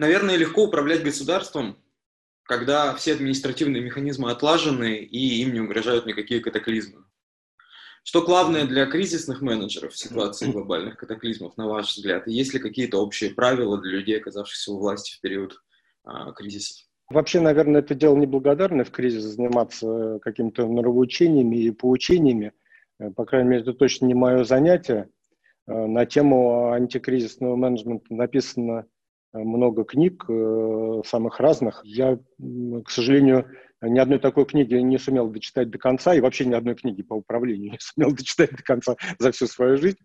Наверное, легко управлять государством, когда все административные механизмы отлажены и им не угрожают никакие катаклизмы. Что главное для кризисных менеджеров в ситуации глобальных катаклизмов, на ваш взгляд? И есть ли какие-то общие правила для людей, оказавшихся у власти в период а, кризиса? Вообще, наверное, это дело неблагодарное в кризис заниматься какими-то нравоучениями и поучениями. Э, по крайней мере, это точно не мое занятие. Э, на тему антикризисного менеджмента написано много книг, самых разных. Я, к сожалению, ни одной такой книги не сумел дочитать до конца, и вообще ни одной книги по управлению не сумел дочитать до конца за всю свою жизнь.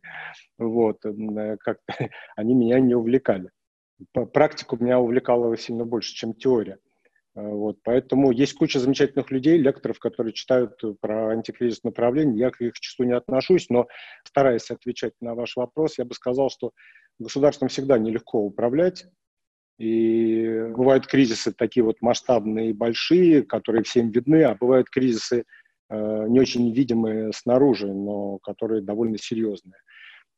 Вот, как они меня не увлекали. Практика меня увлекала сильно больше, чем теория. Вот, поэтому есть куча замечательных людей, лекторов, которые читают про антикризисное управление. Я к их числу не отношусь, но стараясь отвечать на ваш вопрос, я бы сказал, что государством всегда нелегко управлять. И бывают кризисы такие вот масштабные и большие, которые всем видны, а бывают кризисы э, не очень видимые снаружи, но которые довольно серьезные.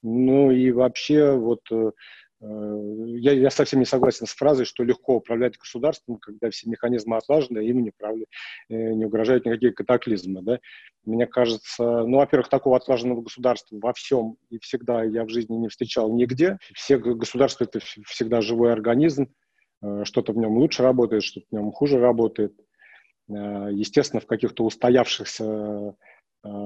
Ну и вообще вот э, Э, я, я совсем не согласен с фразой, что легко управлять государством, когда все механизмы отлажены, им не, правли, э, не угрожают никакие катаклизмы. Да? Мне кажется, ну, во-первых, такого отлаженного государства во всем и всегда я в жизни не встречал нигде. Все государства — это всегда живой организм, э, что-то в нем лучше работает, что-то в нем хуже работает. Естественно, в каких-то устоявшихся Э,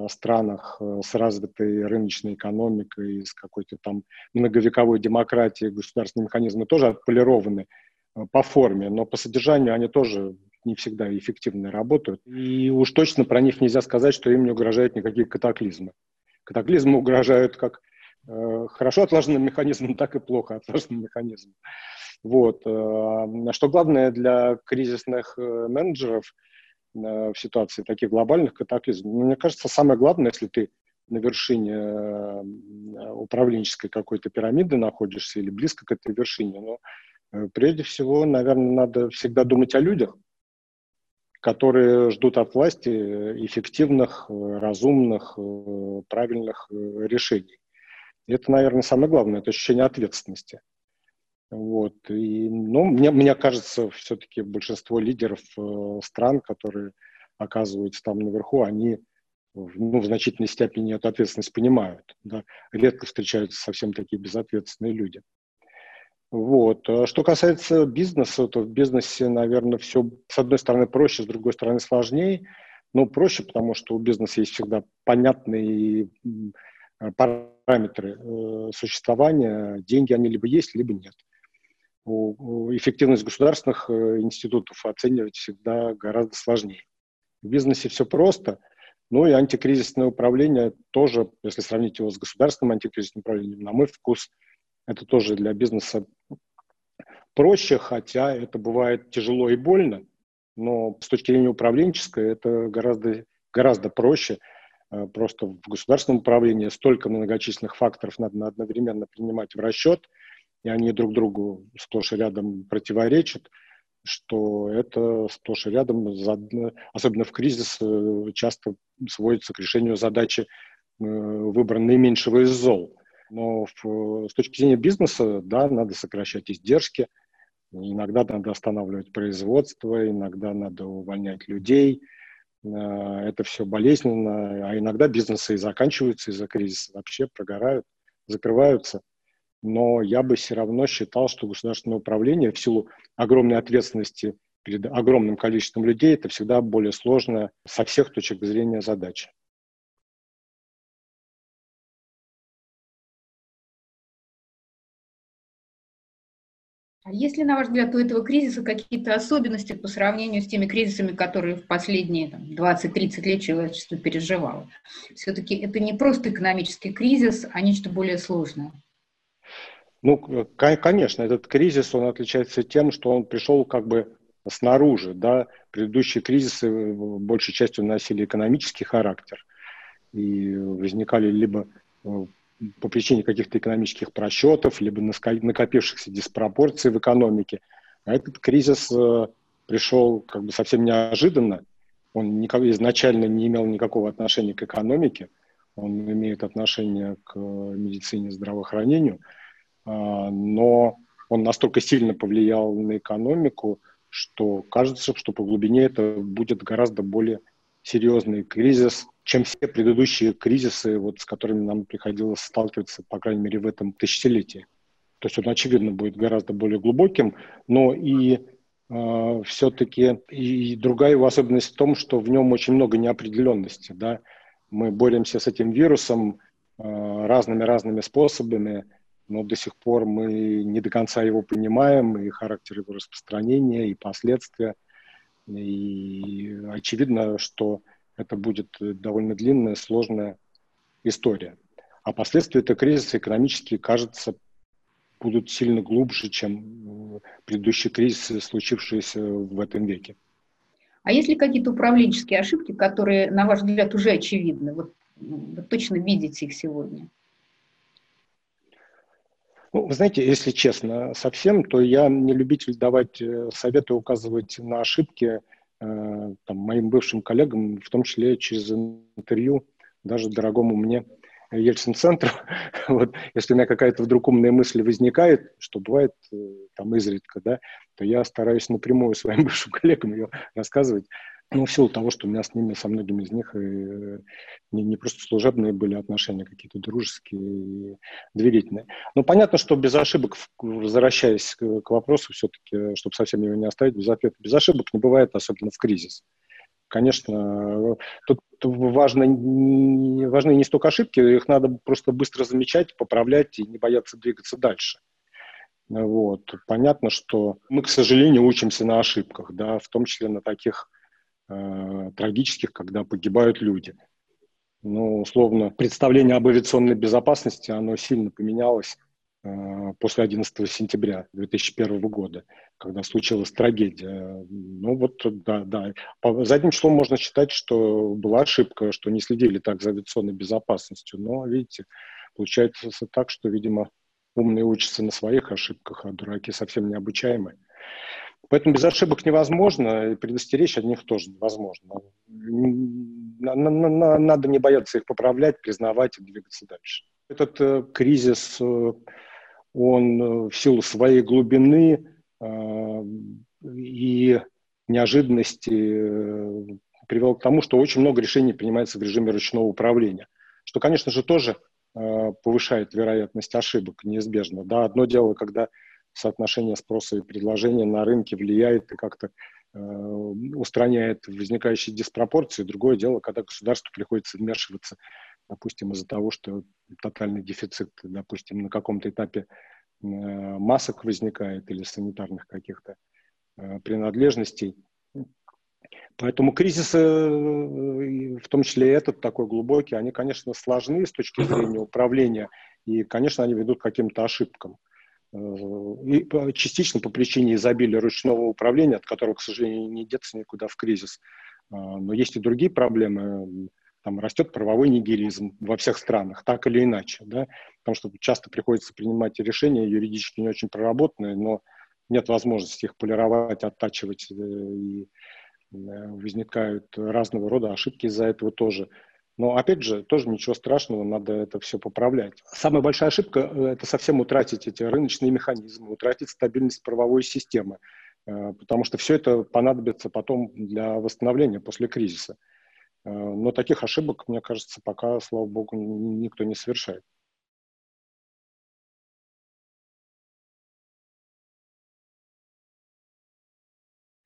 странах э, с развитой рыночной экономикой, с какой-то там многовековой демократией государственные механизмы тоже отполированы э, по форме, но по содержанию они тоже не всегда эффективно работают. И уж точно про них нельзя сказать, что им не угрожают никакие катаклизмы. Катаклизмы угрожают как э, хорошо отлаженным механизмом, так и плохо отлаженным механизмом. Вот. Что главное для кризисных менеджеров – в ситуации таких глобальных катаклизмов. Мне кажется, самое главное, если ты на вершине э, управленческой какой-то пирамиды находишься или близко к этой вершине, но э, прежде всего, наверное, надо всегда думать о людях, которые ждут от власти эффективных, разумных, правильных э, решений. И это, наверное, самое главное, это ощущение ответственности. Вот. И, ну, мне, мне кажется, все-таки большинство лидеров э, стран, которые оказываются там наверху, они ну, в значительной степени эту ответственность понимают. Да? Редко встречаются совсем такие безответственные люди. Вот. А что касается бизнеса, то в бизнесе, наверное, все с одной стороны проще, с другой стороны сложнее. Но проще, потому что у бизнеса есть всегда понятные параметры э, существования. Деньги, они либо есть, либо нет эффективность государственных э, институтов оценивать всегда гораздо сложнее. В бизнесе все просто, ну и антикризисное управление тоже, если сравнить его с государственным антикризисным управлением, на мой вкус, это тоже для бизнеса проще, хотя это бывает тяжело и больно, но с точки зрения управленческой это гораздо, гораздо проще. Э, просто в государственном управлении столько многочисленных факторов надо одновременно принимать в расчет – и они друг другу сплошь и рядом противоречат, что это сплошь и рядом, особенно в кризис, э, часто сводится к решению задачи э, выбора наименьшего из зол. Но в, с точки зрения бизнеса, да, надо сокращать издержки, иногда надо останавливать производство, иногда надо увольнять людей. Э, это все болезненно, а иногда бизнесы и заканчиваются из-за кризиса, вообще прогорают, закрываются но я бы все равно считал, что государственное управление в силу огромной ответственности перед огромным количеством людей это всегда более сложная со всех точек зрения задача. А есть ли, на ваш взгляд, у этого кризиса какие-то особенности по сравнению с теми кризисами, которые в последние 20-30 лет человечество переживало? Все-таки это не просто экономический кризис, а нечто более сложное. Ну, конечно, этот кризис, он отличается тем, что он пришел как бы снаружи, да, предыдущие кризисы э, большей частью носили экономический характер и возникали либо э, по причине каких-то экономических просчетов, либо накопившихся диспропорций в экономике. А этот кризис э, пришел как бы совсем неожиданно. Он изначально не имел никакого отношения к экономике, он имеет отношение к медицине, здравоохранению – но он настолько сильно повлиял на экономику, что кажется, что по глубине это будет гораздо более серьезный кризис, чем все предыдущие кризисы, вот, с которыми нам приходилось сталкиваться, по крайней мере, в этом тысячелетии. То есть он, очевидно, будет гораздо более глубоким, но и э, все-таки и другая его особенность в том, что в нем очень много неопределенности. Да? Мы боремся с этим вирусом разными-разными э, способами, но до сих пор мы не до конца его понимаем, и характер его распространения, и последствия. И очевидно, что это будет довольно длинная, сложная история. А последствия этого кризиса экономически, кажется, будут сильно глубже, чем предыдущие кризисы, случившиеся в этом веке. А есть ли какие-то управленческие ошибки, которые, на ваш взгляд, уже очевидны? Вот вы точно видите их сегодня? Ну, вы знаете, если честно, совсем, то я не любитель давать э, советы, указывать на ошибки э, там, моим бывшим коллегам, в том числе через интервью, даже дорогому мне Ельцин-центру. вот, если у меня какая-то вдруг умная мысль возникает, что бывает э, там изредка, да, то я стараюсь напрямую своим бывшим коллегам ее рассказывать. Ну, в силу того, что у меня с ними, со многими из них, и, э, не, не просто служебные были отношения, какие-то дружеские и доверительные. Но понятно, что без ошибок, возвращаясь к, к вопросу, все-таки, чтобы совсем его не оставить без ответа, без ошибок не бывает, особенно в кризис. Конечно, тут важно, важны не столько ошибки, их надо просто быстро замечать, поправлять и не бояться двигаться дальше. Вот. Понятно, что мы, к сожалению, учимся на ошибках, да, в том числе на таких э, трагических, когда погибают люди. Но, условно, представление об авиационной безопасности, оно сильно поменялось после 11 сентября 2001 года, когда случилась трагедия. Ну вот, да, да. По задним числом можно считать, что была ошибка, что не следили так за авиационной безопасностью. Но, видите, получается так, что, видимо, умные учатся на своих ошибках, а дураки совсем необучаемые. Поэтому без ошибок невозможно, и предостеречь от них тоже невозможно. Надо не бояться их поправлять, признавать и двигаться дальше. Этот э, кризис, э, он э, в силу своей глубины и неожиданности привел к тому, что очень много решений принимается в режиме ручного управления, что, конечно же, тоже повышает вероятность ошибок неизбежно. Да, одно дело, когда соотношение спроса и предложения на рынке влияет и как-то э, устраняет возникающие диспропорции. Другое дело, когда государству приходится вмешиваться, допустим, из-за того, что тотальный дефицит, допустим, на каком-то этапе э, масок возникает или санитарных каких-то э, принадлежностей. Поэтому кризисы, э, в том числе и этот такой глубокий, они, конечно, сложны с точки зрения управления, и, конечно, они ведут к каким-то ошибкам. И частично по причине изобилия ручного управления, от которого, к сожалению, не деться никуда в кризис. Но есть и другие проблемы. Там растет правовой нигилизм во всех странах, так или иначе. Да? Потому что часто приходится принимать решения юридически не очень проработанные, но нет возможности их полировать, оттачивать, э, и э, возникают разного рода ошибки из-за этого тоже. Но, опять же, тоже ничего страшного, надо это все поправлять. Самая большая ошибка э, – это совсем утратить эти рыночные механизмы, утратить стабильность правовой системы, потому что все это понадобится потом для восстановления после кризиса. Э, но таких ошибок, мне кажется, пока, слава богу, никто не совершает.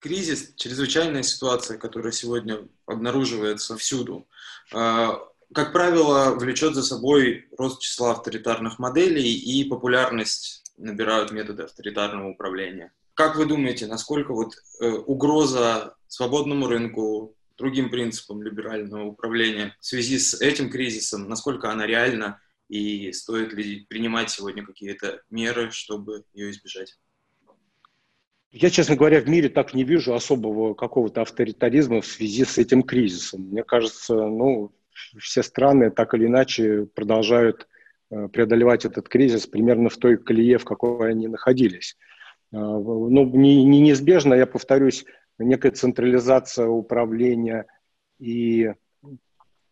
кризис, чрезвычайная ситуация, которая сегодня обнаруживается всюду, а, как правило, влечет за собой рост числа авторитарных моделей и популярность набирают методы авторитарного управления. Как вы думаете, насколько вот э, угроза свободному рынку, другим принципам либерального управления в связи с этим кризисом, насколько она реальна и стоит ли принимать сегодня какие-то меры, чтобы ее избежать? Я, честно говоря, в мире так не вижу особого какого-то авторитаризма в связи с этим кризисом. Мне кажется, ну, все страны так или иначе продолжают э, преодолевать этот кризис примерно в той колее, в какой они находились. Э, ну, не, не неизбежно, я повторюсь, некая централизация управления и э,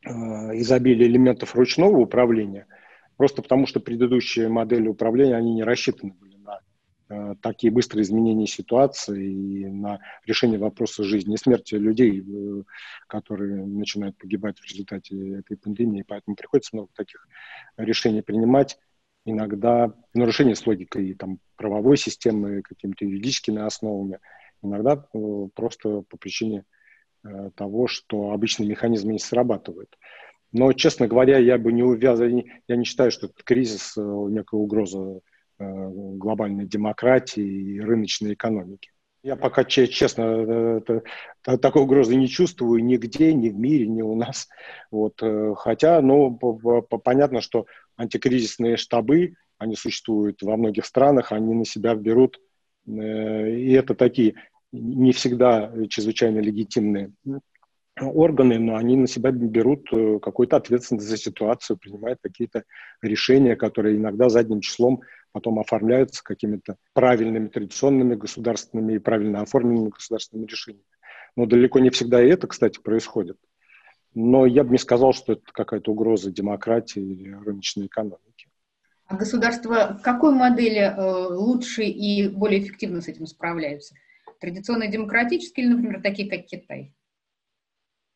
изобилие элементов ручного управления, просто потому что предыдущие модели управления, они не рассчитаны были э, такие быстрые изменения ситуации и на решение вопроса жизни и смерти людей, э, которые начинают погибать в результате этой пандемии. Поэтому приходится много таких решений принимать, иногда нарушение с логикой там, правовой системы, какими-то юридическими основами, иногда э, просто по причине того, что обычные механизмы не срабатывают. Но, честно говоря, я бы не увязан, я не считаю, что это кризис, э, некая угроза э, глобальной демократии и рыночной экономики. Я пока, честно, э, такой угрозы не чувствую нигде, ни в мире, ни у нас. Вот. Хотя, ну, понятно, что антикризисные штабы, они существуют во многих странах, они на себя берут, и это такие не всегда чрезвычайно легитимные органы, но они на себя берут э, какую-то ответственность за ситуацию, принимают какие-то решения, которые иногда задним числом потом оформляются какими-то правильными, традиционными государственными и правильно оформленными государственными решениями. Но далеко не всегда и это, кстати, происходит. Но я бы не сказал, что это какая-то угроза демократии или рыночной экономики. А государства какой модели э, лучше и более эффективно с этим справляются? Традиционно демократические или, например, такие, как Китай?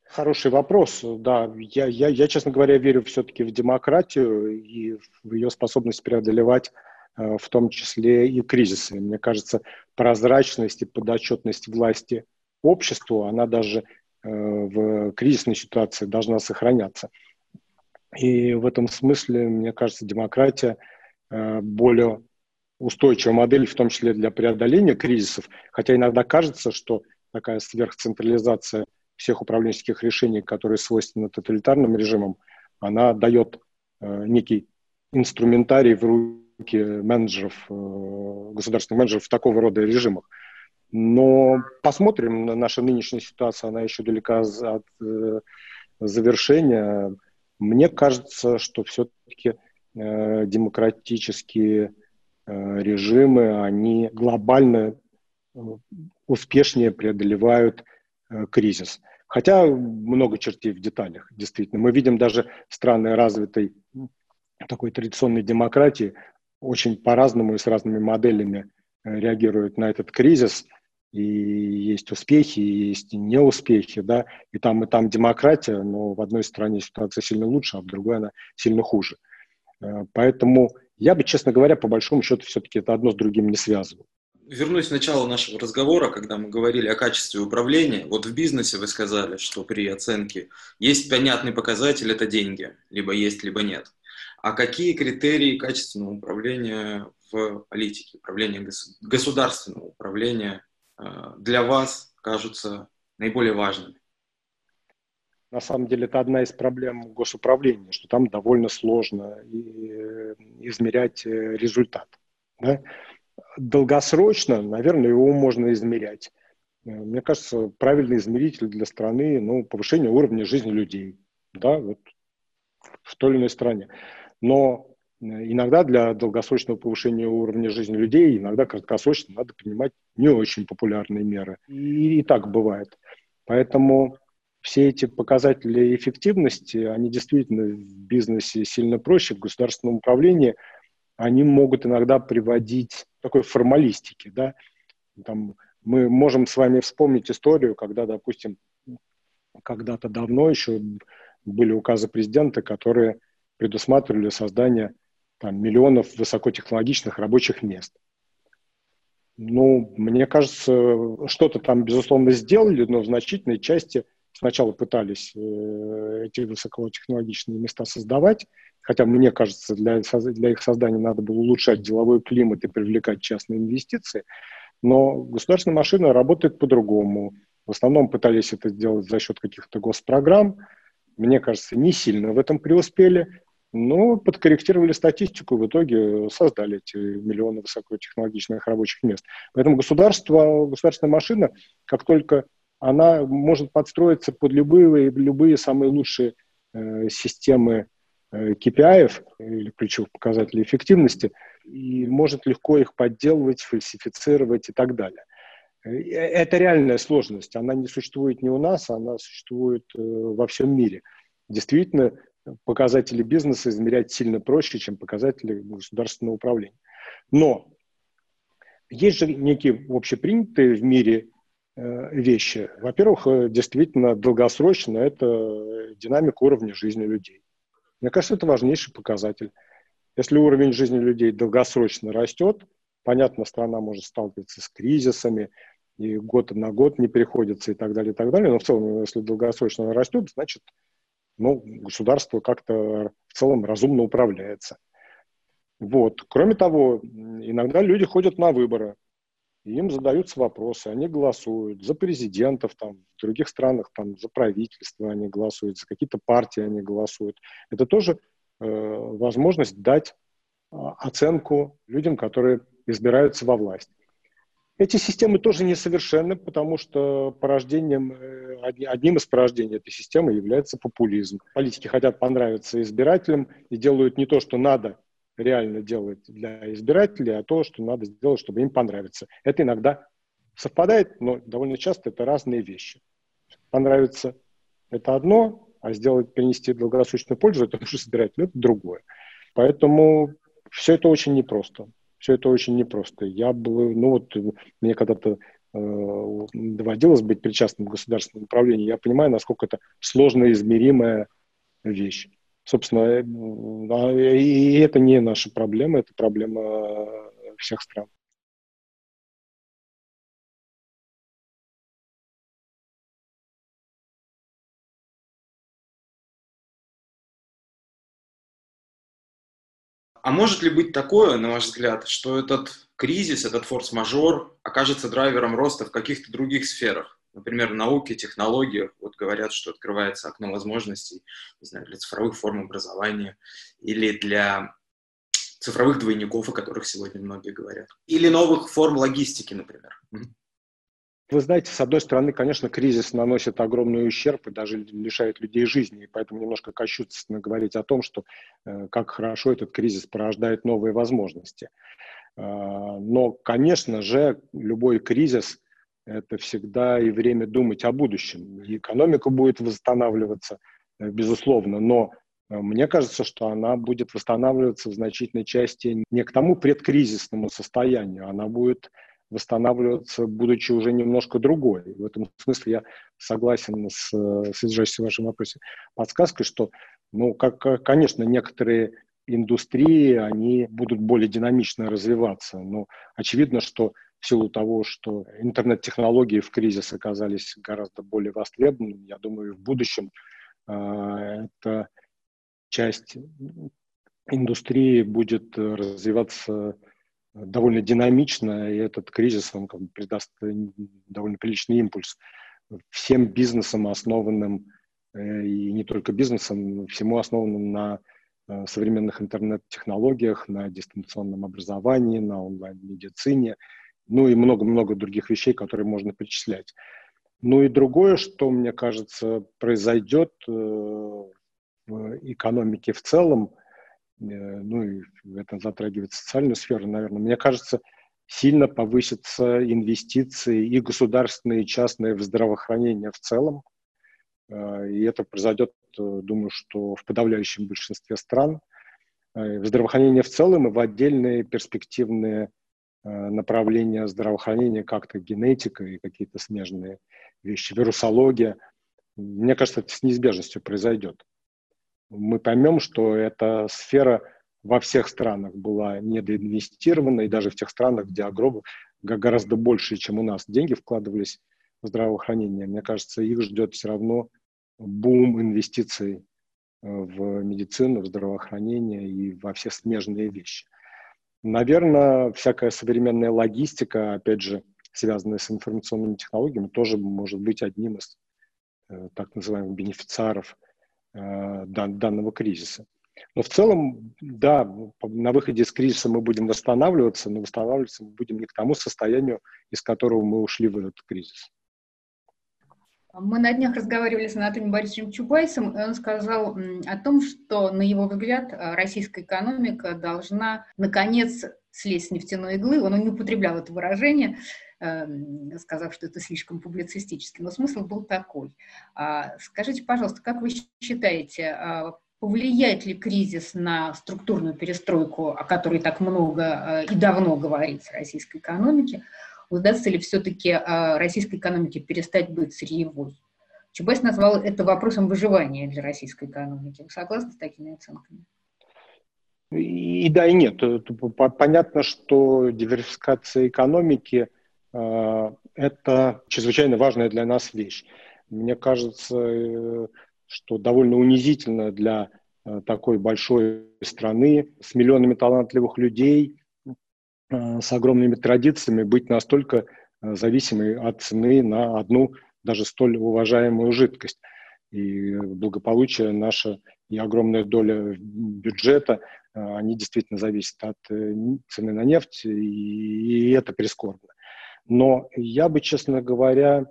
Хороший вопрос. Да, я, я, я, честно говоря, верю все-таки в демократию и в ее способность преодолевать э, в том числе и кризисы. Мне кажется, прозрачность и подотчетность власти обществу, она даже э, в кризисной ситуации должна сохраняться. И в этом смысле, мне кажется, демократия э, более устойчивая модель, в том числе для преодоления кризисов. Хотя иногда кажется, что такая сверхцентрализация – всех управленческих решений, которые свойственны тоталитарным режимам, она дает э, некий инструментарий в руки менеджеров, э, государственных менеджеров в такого рода режимах. Но посмотрим, на наша нынешняя ситуация, она еще далека от э, завершения. Мне кажется, что все-таки э, демократические режимы, они глобально э, успешнее преодолевают Э, кризис. Хотя много чертей в деталях, действительно. Мы видим даже страны развитой такой традиционной демократии очень по-разному и с разными моделями э, реагируют на этот кризис. И есть успехи, и есть неуспехи, да, и там, и там демократия, но в одной стране ситуация сильно лучше, а в другой она сильно хуже. Э, поэтому я бы, честно говоря, по большому счету все-таки это одно с другим не связывал вернусь к началу нашего разговора, когда мы говорили о качестве управления. Вот в бизнесе вы сказали, что при оценке есть понятный показатель – это деньги. Либо есть, либо нет. А какие критерии качественного управления в политике, управления государственного управления э, для вас кажутся наиболее важными? На самом деле это одна из проблем госуправления, что там довольно сложно э, измерять э, результат. Да? долгосрочно, наверное, его можно измерять. Э, мне кажется, правильный измеритель для страны, ну, повышение уровня жизни людей, да, вот в той или иной стране. Но иногда для долгосрочного повышения уровня жизни людей, иногда краткосрочно надо принимать не очень популярные меры. И, и так бывает. Поэтому все эти показатели эффективности, они действительно в бизнесе сильно проще, в государственном управлении они могут иногда приводить такой формалистики, да, там мы можем с вами вспомнить историю, когда, допустим, когда-то давно еще были указы президента, которые предусматривали создание там, миллионов высокотехнологичных рабочих мест. Ну, мне кажется, что-то там, безусловно, сделали, но в значительной части сначала пытались э, эти высокотехнологичные места создавать, хотя, мне кажется, для, для их создания надо было улучшать деловой климат и привлекать частные инвестиции, но государственная машина работает по-другому. В основном пытались это сделать за счет каких-то госпрограмм. Мне кажется, не сильно в этом преуспели, но подкорректировали статистику, в итоге создали эти миллионы высокотехнологичных рабочих мест. Поэтому государство, государственная машина, как только она может подстроиться под любые, любые самые лучшие э, системы Э, KPI или ключевых показателей эффективности и может легко их подделывать, фальсифицировать и так далее. Э, это реальная сложность. Она не существует не у нас, она существует э, во всем мире. Действительно, показатели бизнеса измерять сильно проще, чем показатели государственного управления. Но есть же некие общепринятые в мире вещи. Во-первых, э, действительно, долгосрочно это динамика уровня жизни людей. Мне кажется, это важнейший показатель. Если уровень жизни людей долгосрочно растет, понятно, страна может сталкиваться с кризисами, и год на год не приходится и так далее, и так далее. Но в целом, если долгосрочно растет, значит, ну, государство как-то в целом разумно управляется. Вот. Кроме того, иногда люди ходят на выборы, им задаются вопросы, они голосуют за президентов, там, в других странах там, за правительство они голосуют, за какие-то партии они голосуют. Это тоже э, возможность дать э, оценку людям, которые избираются во власть. Эти системы тоже несовершенны, потому что порождением, э, одним из порождений этой системы является популизм. Политики хотят понравиться избирателям и делают не то, что надо реально делать для избирателей, а то, что надо сделать, чтобы им понравиться. Это иногда совпадает, но довольно часто это разные вещи. Понравится – это одно, а сделать, принести долгосрочную пользу – это уже избиратель, это другое. Поэтому все это очень непросто. Все это очень непросто. Я был, ну вот, мне когда-то э, доводилось быть причастным к государственному управлению, я понимаю, насколько это сложно измеримая вещь. Собственно, э, а, и это не наша проблема, это проблема всех стран. А может ли быть такое, на ваш взгляд, что этот кризис, этот форс-мажор окажется драйвером роста в каких-то других сферах? Например, науке, технологиях, вот говорят, что открывается окно возможностей, не знаю, для цифровых форм образования или для цифровых двойников, о которых сегодня многие говорят, или новых форм логистики, например. Вы знаете, с одной стороны, конечно, кризис наносит огромный ущерб и даже лишает людей жизни, и поэтому немножко кощунственно говорить о том, что э, как хорошо этот кризис порождает новые возможности. Э, но, конечно же, любой кризис это всегда и время думать о будущем. И экономика будет восстанавливаться, э, безусловно, но э, мне кажется, что она будет восстанавливаться в значительной части не к тому предкризисному состоянию, она будет восстанавливаться, будучи уже немножко другой. В этом смысле я согласен с э, содержащейся в вашем вопросе подсказкой, что, ну, как, конечно, некоторые индустрии, они будут более динамично развиваться, но очевидно, что силу того, что интернет-технологии в кризис оказались гораздо более востребованными. Я думаю, в будущем э, эта часть индустрии будет развиваться довольно динамично, и этот кризис он как бы придаст довольно приличный импульс всем бизнесам, основанным, э, и не только бизнесам, всему основанным на э, современных интернет-технологиях, на дистанционном образовании, на онлайн-медицине – ну и много-много других вещей, которые можно перечислять. Ну и другое, что, мне кажется, произойдет э, в экономике в целом, э, ну и это затрагивает социальную сферу, наверное, мне кажется, сильно повысятся инвестиции и государственные, и частные в здравоохранение в целом. Э, и это произойдет, думаю, что в подавляющем большинстве стран. В здравоохранение в целом и в отдельные перспективные направления здравоохранения, как-то генетика и какие-то смежные вещи, вирусология. Мне кажется, это с неизбежностью произойдет. Мы поймем, что эта сфера во всех странах была недоинвестирована, и даже в тех странах, где огромно, гораздо больше, чем у нас, деньги вкладывались в здравоохранение. Мне кажется, их ждет все равно бум инвестиций э, в медицину, в здравоохранение и во все смежные вещи. Наверное, всякая современная логистика, опять же, связанная с информационными технологиями, тоже может быть одним из э, так называемых бенефициаров э, дан, данного кризиса. Но в целом, да, на выходе из кризиса мы будем восстанавливаться, но восстанавливаться мы будем не к тому состоянию, из которого мы ушли в этот кризис. Мы на днях разговаривали с Анатолием Борисовичем Чубайсом, и он сказал о том, что, на его взгляд, э, российская экономика должна, наконец, слезть с нефтяной иглы. Он не употреблял это выражение, эм, сказав, что это слишком публицистически, но смысл был такой. А, скажите, пожалуйста, как вы считаете, а, повлияет ли кризис на структурную перестройку, о которой так много и давно говорится российской экономике, удастся ли все-таки российской экономике перестать быть сырьевой? Чубайс назвал это вопросом выживания для российской экономики. Вы согласны с такими оценками? И да, и нет. Понятно, что диверсификация экономики э, – это чрезвычайно важная для нас вещь. Мне кажется, э, что довольно унизительно для э, такой большой страны с миллионами талантливых людей, с огромными традициями быть настолько зависимой от цены на одну даже столь уважаемую жидкость. И благополучие наше и огромная доля бюджета – а, они действительно зависят от э, цены на нефть, и это прискорбно. Но я бы, честно говоря,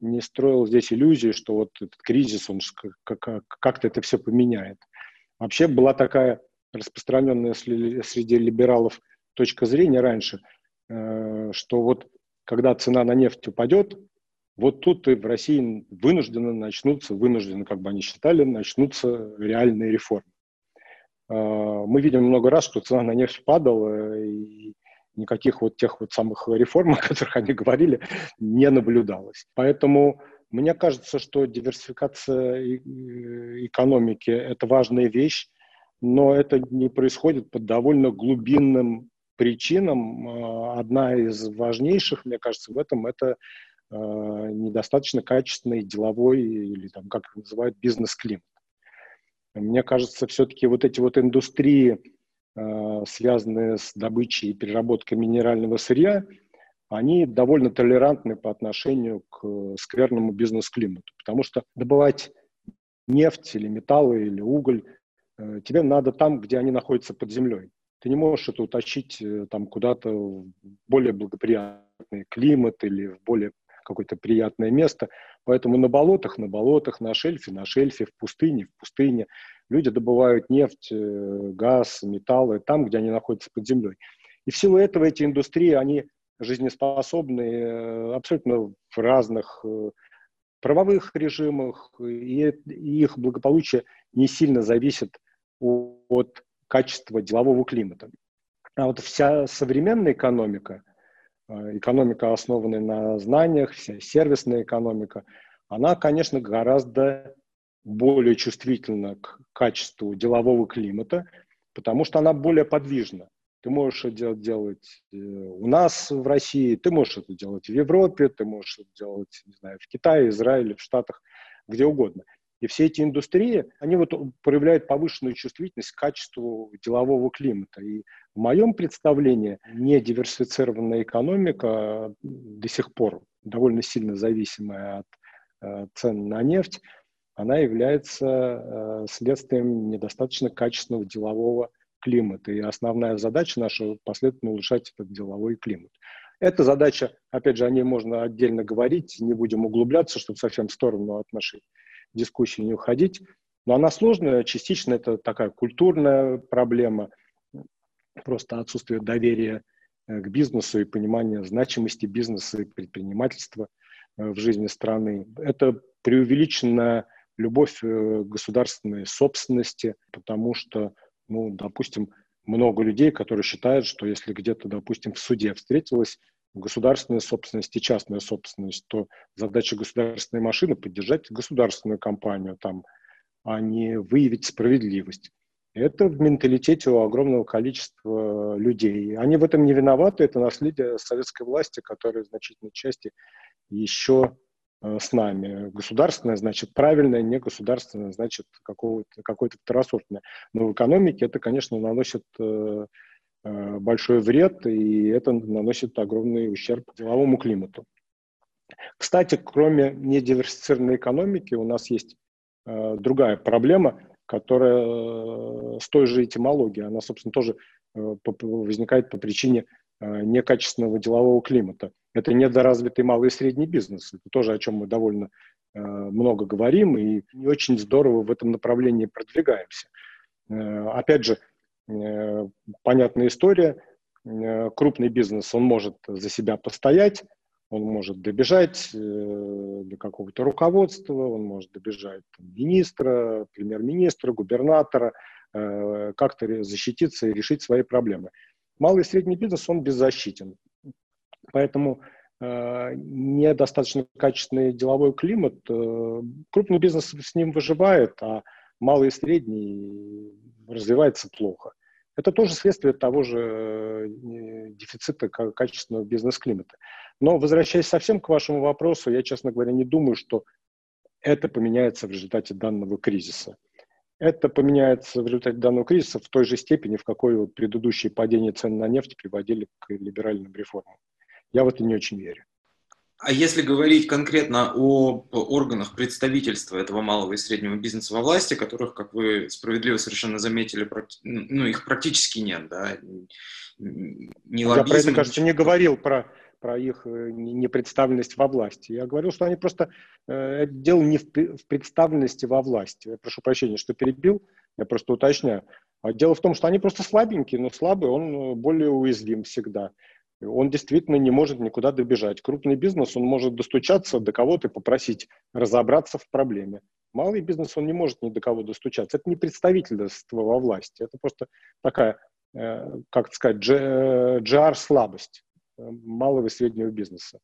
не строил здесь иллюзии, что вот этот кризис, он как-то это все поменяет. Вообще была такая распространенная среди либералов точка зрения раньше, э, что вот когда цена на нефть упадет, вот тут и в России вынужденно начнутся, вынужденно, как бы они считали, начнутся реальные реформы. А, мы видим много раз, что цена на нефть падала, и никаких вот тех вот самых реформ, о которых они говорили, не наблюдалось. Поэтому мне кажется, что диверсификация экономики – это важная вещь, но это не происходит по довольно глубинным причинам. А, одна из важнейших, мне кажется, в этом – это а, недостаточно качественный деловой или, там, как называют, бизнес-климат. Мне кажется, все-таки вот эти вот индустрии, э, связанные с добычей и переработкой минерального сырья, они довольно толерантны по отношению к скверному бизнес-климату. Потому что добывать нефть или металлы или уголь э, тебе надо там, где они находятся под землей. Ты не можешь это утащить э, там куда-то в более благоприятный климат или в более какое-то приятное место. Поэтому на болотах, на болотах, на шельфе, на шельфе, в пустыне, в пустыне люди добывают нефть, э, газ, металлы там, где они находятся под землей. И в силу этого эти индустрии, они жизнеспособны э, абсолютно в разных правовых режимах, и их благополучие не сильно зависит от качества делового климата. А вот вся современная экономика – Э, экономика, основанная на знаниях, вся сервисная экономика, она, конечно, гораздо более чувствительна к качеству делового климата, потому что она более подвижна. Ты можешь это делать э, у нас в России, ты можешь это делать в Европе, ты можешь это делать, не знаю, в Китае, Израиле, в Штатах, где угодно. И все эти индустрии, они вот проявляют повышенную чувствительность к качеству делового климата. И в моем представлении недиверсифицированная экономика до сих пор довольно сильно зависимая от э, цен на нефть, она является э, следствием недостаточно качественного делового климата. И основная задача наша последовательно улучшать этот деловой климат. Эта задача, опять же, о ней можно отдельно говорить, не будем углубляться, чтобы совсем в сторону от нашей дискуссии не уходить. Но она сложная, частично это такая культурная проблема – просто отсутствие доверия э, к бизнесу и понимания значимости бизнеса и предпринимательства э, в жизни страны. Это преувеличенная любовь э, государственной собственности, потому что, ну, допустим, много людей, которые считают, что если где-то, допустим, в суде встретилась государственная собственность и частная собственность, то задача государственной машины поддержать государственную компанию там, а не выявить справедливость. Это в менталитете у огромного количества людей. Они в этом не виноваты, это наследие советской власти, которая в значительной части еще э, с нами. Государственное значит правильное, не государственное значит какое-то какое второсортное. Но в экономике это, конечно, наносит э, большой вред, и это наносит огромный ущерб деловому климату. Кстати, кроме недиверсифицированной экономики, у нас есть другая проблема – которая э, с той же этимологией, она, собственно, тоже э, возникает по причине э, некачественного делового климата. Это недоразвитый малый и средний бизнес. Это тоже, о чем мы довольно много говорим и не очень здорово в этом направлении продвигаемся. Опять же, понятная история. Крупный бизнес, он может за себя постоять, Он может добежать э, до какого-то руководства, он может добежать министра, премьер-министра, губернатора, э, как-то защититься и решить свои проблемы. Малый и средний бизнес, он беззащитен. Поэтому э, недостаточно качественный деловой климат, э, крупный бизнес с ним выживает, а малый и средний развивается плохо. Это тоже следствие того же э, дефицита качественного бизнес-климата. Но возвращаясь совсем к вашему вопросу, я, честно говоря, не думаю, что это поменяется в результате данного кризиса. Это поменяется в результате данного кризиса в той же степени, в какой предыдущие падения цен на нефть приводили к либеральным реформам. Я в это не очень верю. А если говорить конкретно о органах представительства этого малого и среднего бизнеса во власти, которых, как вы справедливо совершенно заметили, ну, их практически нет, да? Не лоббизм, Я про это, кажется, не говорил, про, про их э, непредставленность во власти. Я говорил, что они просто... Э, дело не в, в представленности во власти. Я прошу прощения, что перебил, я просто уточняю. А дело в том, что они просто слабенькие, но слабый он э, более уязвим всегда он действительно не может никуда добежать. Крупный бизнес, он может достучаться до кого-то и попросить разобраться в проблеме. Малый бизнес, он не может ни до кого достучаться. Это не представительство во власти, это просто такая, э, как сказать, GR-слабость э, малого и среднего бизнеса.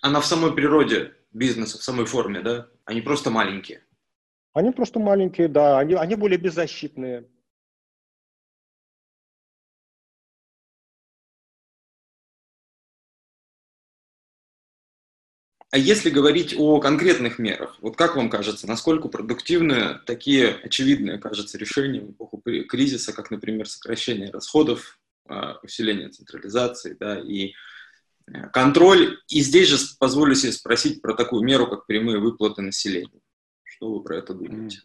Она в самой природе бизнеса, в самой форме, да? Они просто маленькие. Они просто маленькие, да. Они, они более беззащитные. А если говорить о конкретных мерах, вот как вам кажется, насколько продуктивны такие очевидные, кажется, решения в эпоху кризиса, как, например, сокращение расходов, а, усиление централизации да, и э, контроль. И здесь же позволю себе спросить про такую меру, как прямые выплаты населению. Что вы про это думаете?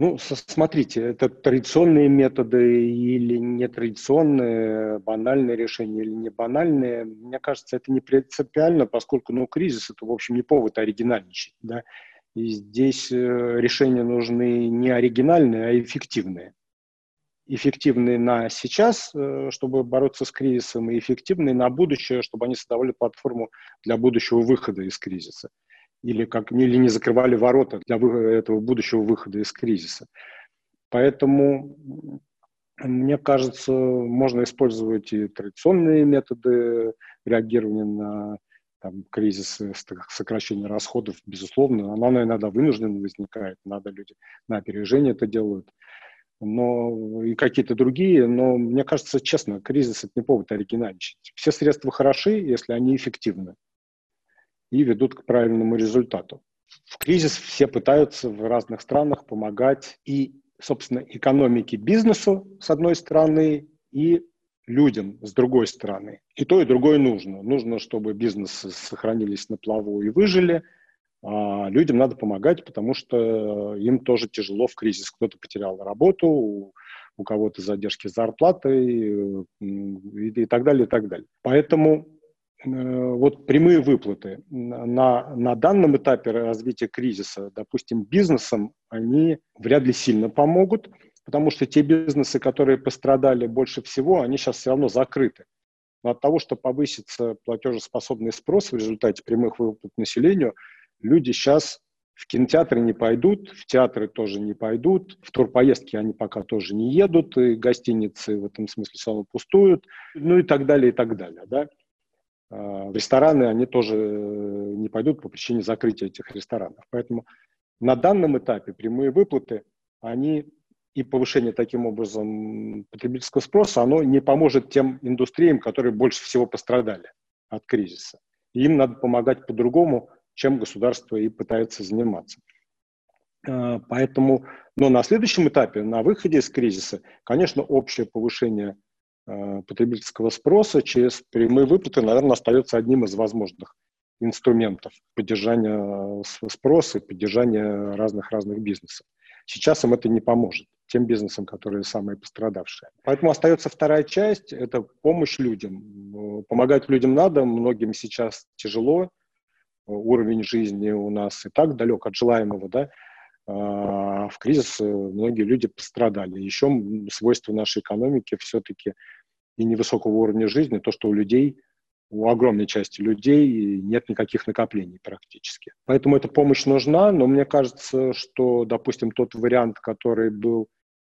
Ну, смотрите, это традиционные методы или нетрадиционные, банальные решения или не банальные. Мне кажется, это не принципиально, поскольку ну, кризис – это, в общем, не повод оригинальничать. Да? И здесь э, решения нужны не оригинальные, а эффективные. Эффективные на сейчас, э, чтобы бороться с кризисом, и эффективные на будущее, чтобы они создавали платформу для будущего выхода из кризиса или, как, или не закрывали ворота для этого будущего выхода из кризиса. Поэтому, мне кажется, можно использовать и традиционные методы реагирования на там, кризисы, сокращение расходов, безусловно, она иногда вынуждена возникает, надо люди на опережение это делают, но и какие-то другие, но мне кажется, честно, кризис это не повод оригинальничать. Все средства хороши, если они эффективны и ведут к правильному результату. В кризис все пытаются в разных странах помогать и, собственно, экономике, бизнесу, с одной стороны, и людям, с другой стороны. И то, и другое нужно. Нужно, чтобы бизнесы сохранились на плаву и выжили, а людям надо помогать, потому что им тоже тяжело в кризис. Кто-то потерял работу, у, кого-то задержки зарплаты и, и, и так далее, и так далее. Поэтому вот прямые выплаты на, на данном этапе развития кризиса, допустим, бизнесам, они вряд ли сильно помогут, потому что те бизнесы, которые пострадали больше всего, они сейчас все равно закрыты. Но от того, что повысится платежеспособный спрос в результате прямых выплат населению, люди сейчас в кинотеатры не пойдут, в театры тоже не пойдут, в турпоездки они пока тоже не едут, и гостиницы в этом смысле все равно пустуют, ну и так далее, и так далее. Да? В рестораны они тоже э, не пойдут по причине закрытия этих ресторанов. Поэтому на данном этапе прямые выплаты, они и повышение таким образом потребительского спроса, оно не поможет тем индустриям, которые больше всего пострадали от кризиса. Им надо помогать по-другому, чем государство и пытается заниматься. А, поэтому, но на следующем этапе, на выходе из кризиса, конечно, общее повышение Э, потребительского спроса через прямые выплаты, наверное, остается одним из возможных инструментов поддержания э, спроса и поддержания разных-разных бизнесов. Сейчас им это не поможет, тем бизнесам, которые самые пострадавшие. Поэтому остается вторая часть – это помощь людям. Э, помогать людям надо, многим сейчас тяжело, уровень жизни у нас и так далек от желаемого, да, в кризис многие люди пострадали. Еще свойство нашей экономики все-таки и невысокого уровня жизни, то, что у людей у огромной части людей нет никаких накоплений практически. Поэтому эта помощь нужна, но мне кажется, что, допустим, тот вариант, который был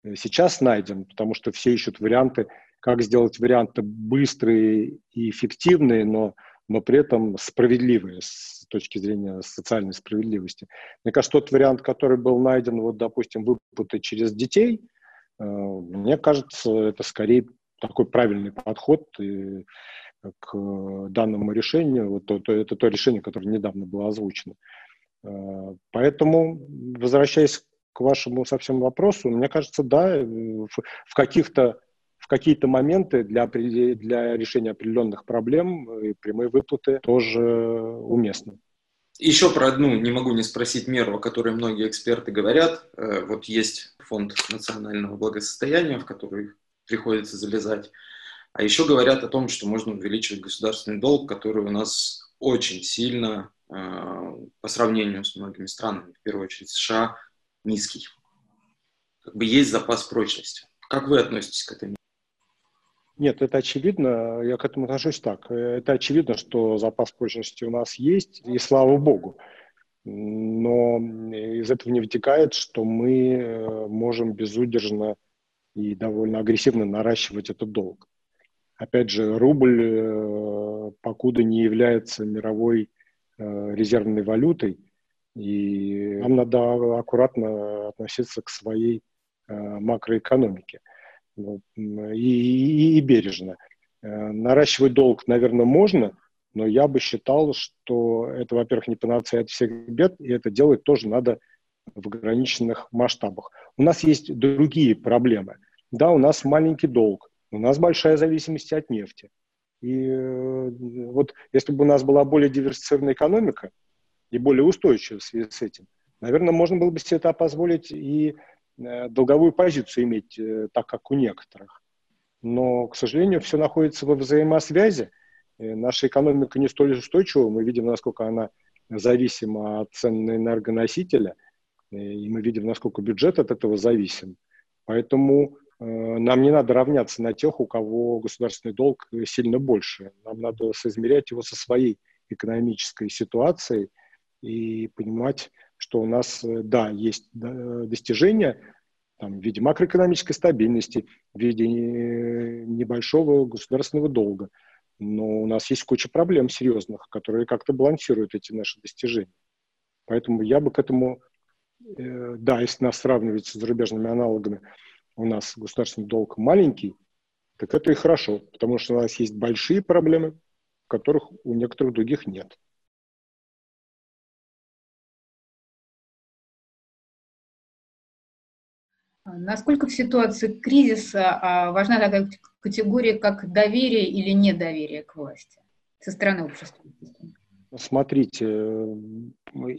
э, сейчас найден, потому что все ищут варианты, как сделать варианты быстрые и эффективные, но, но при этом справедливые с точки зрения социальной справедливости. Мне кажется, тот вариант, который был найден, вот, допустим, выплаты через детей, э, мне кажется, это скорее такой правильный подход. И, к данному решению. Вот то, то, это то решение, которое недавно было озвучено. Э, поэтому, возвращаясь к вашему совсем вопросу, мне кажется, да, в каких-то в какие-то моменты для, для решения определенных проблем и прямые выплаты тоже уместны. Еще про одну не могу не спросить меру, о которой многие эксперты говорят. Э, вот есть фонд национального благосостояния, в который приходится залезать. А еще говорят о том, что можно увеличивать государственный долг, который у нас очень сильно э, по сравнению с многими странами, в первую очередь США, низкий. Как бы есть запас прочности. Как вы относитесь к этой нет, это очевидно, я к этому отношусь так. Это очевидно, что запас прочности у нас есть, и слава богу. Но из этого не вытекает, что мы э, можем безудержно и довольно агрессивно наращивать этот долг. Опять же, рубль, э, покуда не является мировой э, резервной валютой, и нам надо аккуратно относиться к своей макроэкономике и, и, и бережно. Наращивать долг, наверное, можно, но я бы считал, что это, во-первых, не панацея от всех бед, и это делать тоже надо в ограниченных масштабах. У нас есть другие проблемы. Да, у нас маленький долг, у нас большая зависимость от нефти. И э, вот если бы у нас была более диверсифицированная экономика и более устойчивая в связи с этим, наверное, можно было бы себе это позволить и э, долговую позицию иметь, э, так как у некоторых. Но, к сожалению, все находится во взаимосвязи. Наша экономика не столь устойчива. Мы видим, насколько она зависима от цен на энергоносителя, и мы видим, насколько бюджет от этого зависим. Поэтому Э, нам не надо равняться на тех, у кого государственный долг сильно больше. Нам надо соизмерять его со своей экономической ситуацией и понимать, что у нас, э, да, есть достижения там, в виде макроэкономической стабильности, в виде небольшого государственного долга. Но у нас есть куча проблем серьезных, которые как-то балансируют эти наши достижения. Поэтому я бы к этому, э, да, если нас сравнивать с зарубежными аналогами, у нас государственный долг маленький, так это и хорошо, потому что у нас есть большие проблемы, которых у некоторых других нет. Насколько в ситуации кризиса а, важна такая категория, как доверие или недоверие к власти со стороны общества? Смотрите,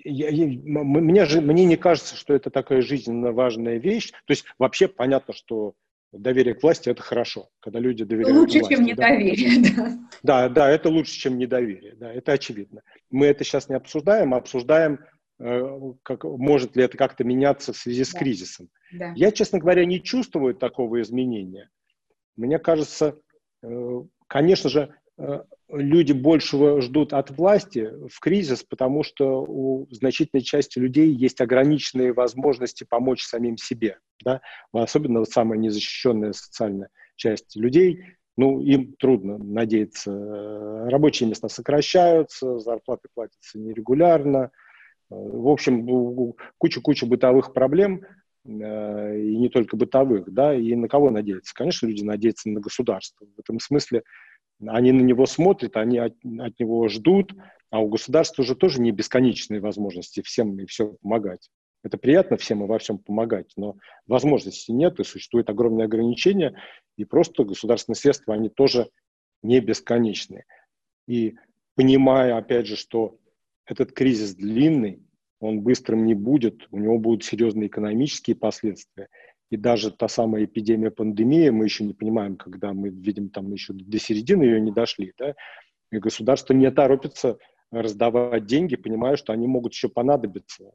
я, я, мне, же, мне не кажется, что это такая жизненно важная вещь. То есть вообще понятно, что доверие к власти – это хорошо, когда люди доверяют Лучше, власти. чем недоверие, да. да. Да, да, это лучше, чем недоверие, да, это очевидно. Мы это сейчас не обсуждаем, а обсуждаем, э, как, может ли это как-то меняться в связи с да. кризисом. Я, честно говоря, не чувствую такого изменения. Мне кажется, э, конечно же, э, люди большего ждут от власти в кризис, потому что у значительной части людей есть ограниченные возможности помочь самим себе. Да? Особенно вот самая незащищенная социальная часть людей, ну, им трудно надеяться. Рабочие места сокращаются, зарплаты платятся нерегулярно. В общем, куча-куча бытовых проблем, э, и не только бытовых, да, и на кого надеяться? Конечно, люди надеются на государство. В этом смысле они на него смотрят, они от, от него ждут, а у государства уже тоже не бесконечные возможности всем и все помогать. Это приятно всем и во всем помогать, но возможностей нет, и существует огромные ограничения, и просто государственные средства, они тоже не бесконечные. И понимая, опять же, что этот кризис длинный, он быстрым не будет, у него будут серьезные экономические последствия – и даже та самая эпидемия, пандемия, мы еще не понимаем, когда мы видим там еще до середины ее не дошли, да, и государство не торопится раздавать деньги, понимая, что они могут еще понадобиться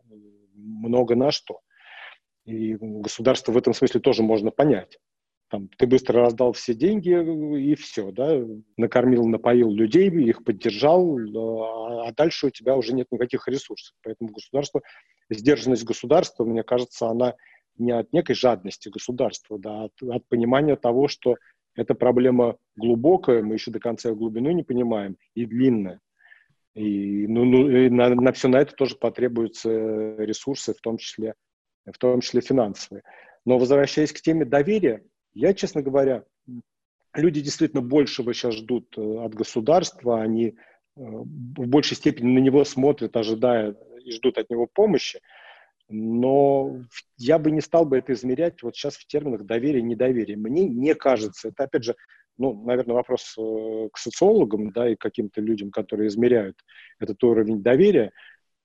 много на что. И государство в этом смысле тоже можно понять. Там, ты быстро раздал все деньги и все, да, накормил, напоил людей, их поддержал, а дальше у тебя уже нет никаких ресурсов. Поэтому государство, сдержанность государства, мне кажется, она не от некой жадности государства, да, а от, от понимания того, что эта проблема глубокая, мы еще до конца ее глубину не понимаем, и длинная. И, ну, ну, и на, на все на это тоже потребуются ресурсы, в том числе, в том числе финансовые. Но возвращаясь к теме доверия, я, честно говоря, люди действительно большего сейчас ждут э, от государства, они э, в большей степени на него смотрят, ожидая и ждут от него помощи. Но я бы не стал бы это измерять вот сейчас в терминах доверия, недоверия. Мне не кажется, это опять же, ну, наверное, вопрос э, к социологам, да, и каким-то людям, которые измеряют этот уровень доверия.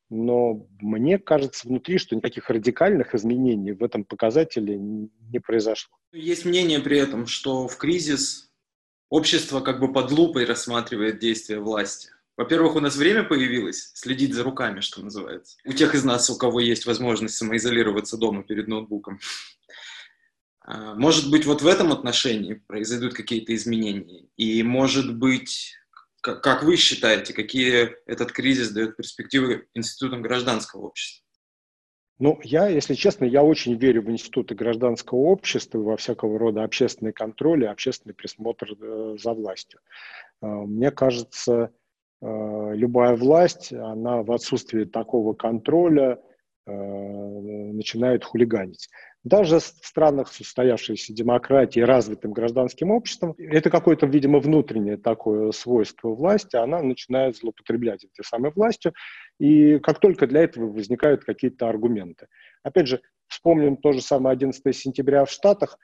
Но мне кажется внутри, что никаких радикальных изменений в этом показателе не произошло. Есть мнение при этом, что в кризис общество как бы под лупой рассматривает действия власти. Во-первых, у нас время появилось следить за руками, что называется. У тех из нас, у кого есть возможность самоизолироваться дома перед ноутбуком. А, может быть, вот в этом отношении произойдут какие-то изменения. И, может быть, как вы считаете, какие этот кризис дает перспективы институтам гражданского общества? Ну, я, если честно, я очень верю в институты гражданского общества, во всякого рода общественный контроль и общественный присмотр э, за властью. Э, мне кажется, Э, любая власть, она в отсутствии такого контроля начинает хулиганить. Даже в странах с устоявшейся демократией и развитым гражданским обществом, это какое-то, видимо, внутреннее такое свойство власти, она начинает злоупотреблять этой самой властью, и как только для этого возникают какие-то аргументы. Опять же, вспомним то же самое 11 сентября в Штатах,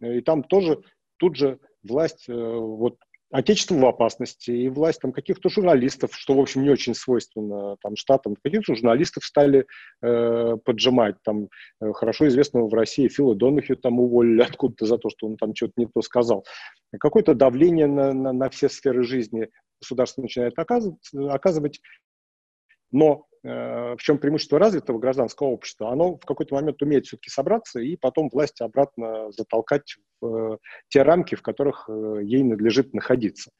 и там тоже тут же власть э, вот Отечество в опасности, и власть там каких-то журналистов, что, в общем, не очень свойственно там штатам, каких-то журналистов стали э, поджимать. Там э, хорошо известного в России Фила Донахью там уволили откуда-то за то, что он там что-то не то сказал. Какое-то давление на, на, на все сферы жизни государство начинает оказывать, оказывать но э, в чем преимущество развитого гражданского общества? Оно в какой-то момент умеет все-таки собраться и потом власть обратно затолкать в э, те рамки, в которых э, ей надлежит находиться.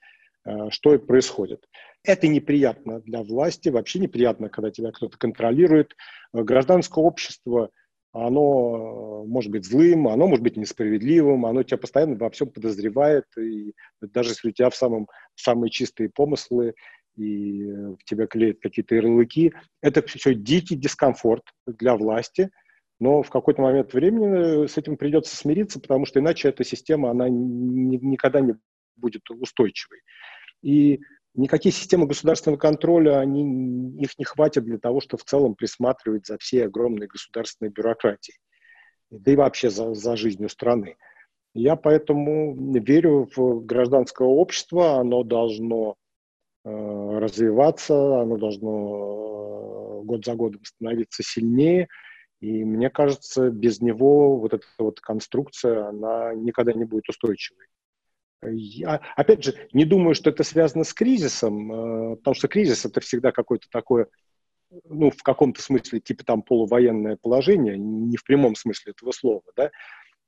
Что и происходит. Это неприятно для власти, вообще неприятно, когда тебя кто-то контролирует. Гражданское общество оно может быть злым, оно может быть несправедливым, оно тебя постоянно во всем подозревает, и даже если у тебя в самом, самые чистые помыслы, и в э, тебя клеят какие-то ярлыки. Это все дикий дискомфорт для власти, но в какой-то момент времени э, с этим придется смириться, потому что иначе эта система, она никогда не будет устойчивой. И никакие системы государственного контроля, они, их не хватит для того, чтобы в целом присматривать за всей огромной государственной бюрократией, да и вообще за, за жизнью страны. Я поэтому верю в гражданское общество, оно должно развиваться, оно должно э, год за годом становиться сильнее. И мне кажется, без него вот эта вот конструкция, она никогда не будет устойчивой. Я, опять же, не думаю, что это связано с кризисом, э, потому что кризис это всегда какое-то такое, ну, в каком-то смысле, типа там полувоенное положение, не в прямом смысле этого слова, да,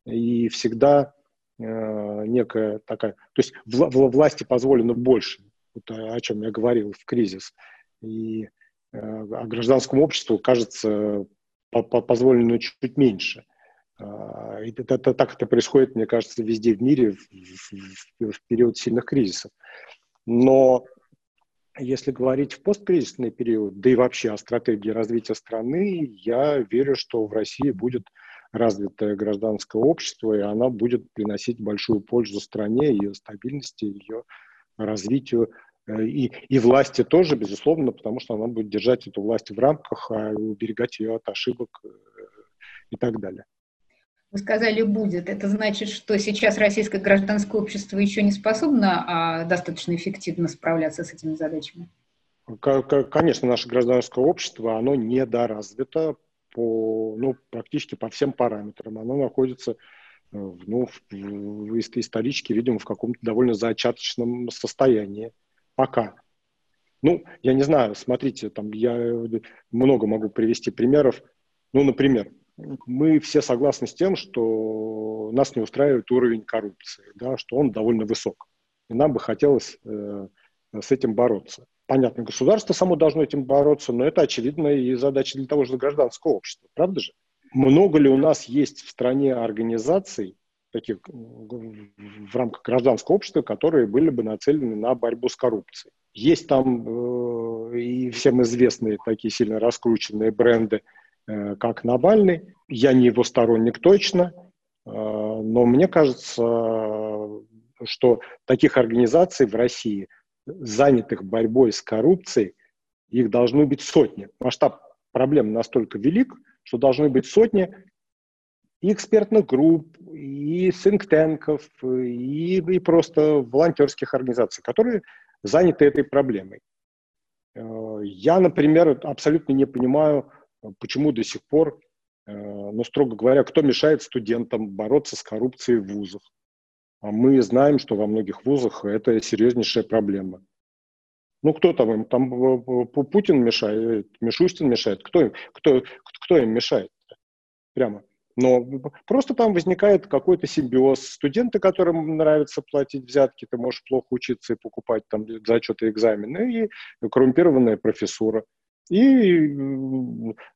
и всегда э, некая такая, то есть вла- власти позволено больше, вот о чем я говорил, в кризис. И э, а гражданскому обществу, кажется, по -по позволено чуть меньше. Э, это, это, так это происходит, мне кажется, везде в мире в, в, в период сильных кризисов. Но если говорить в посткризисный период, да и вообще о стратегии развития страны, я верю, что в России будет развитое гражданское общество, и она будет приносить большую пользу стране, ее стабильности, ее развитию э, и, и власти тоже, безусловно, потому что она будет держать эту власть в рамках, а уберегать ее от ошибок э, и так далее. Вы сказали «будет». Это значит, что сейчас российское гражданское общество еще не способно а, достаточно эффективно справляться с этими задачами? Конечно, наше гражданское общество, оно недоразвито по, ну, практически по всем параметрам. Оно находится ну, в, в исторически, видимо, в каком-то довольно зачаточном состоянии. Пока. Ну, я не знаю, смотрите, там я много могу привести примеров. Ну, например, мы все согласны с тем, что нас не устраивает уровень коррупции, да, что он довольно высок. И нам бы хотелось э, с этим бороться. Понятно, государство само должно этим бороться, но это, очевидно, и задача для того же гражданского общества, правда же? Много ли у нас есть в стране организаций, таких в рамках гражданского общества, которые были бы нацелены на борьбу с коррупцией? Есть там э, и всем известные такие сильно раскрученные бренды, э, как Навальный. Я не его сторонник точно, э, но мне кажется, что таких организаций в России, занятых борьбой с коррупцией, их должны быть сотни. Масштаб проблем настолько велик, что должны быть сотни и экспертных групп, и синктенков, и, и просто волонтерских организаций, которые заняты этой проблемой. Э, я, например, абсолютно не понимаю, почему до сих пор, э, ну, строго говоря, кто мешает студентам бороться с коррупцией в вузах. А мы знаем, что во многих вузах это серьезнейшая проблема. Ну, кто там им? Там э, Путин мешает, Мишустин мешает. Кто им, кто, кто им мешает? Прямо. Но просто там возникает какой-то симбиоз. Студенты, которым нравится платить взятки, ты можешь плохо учиться и покупать там зачеты экзамены, и коррумпированная профессура. И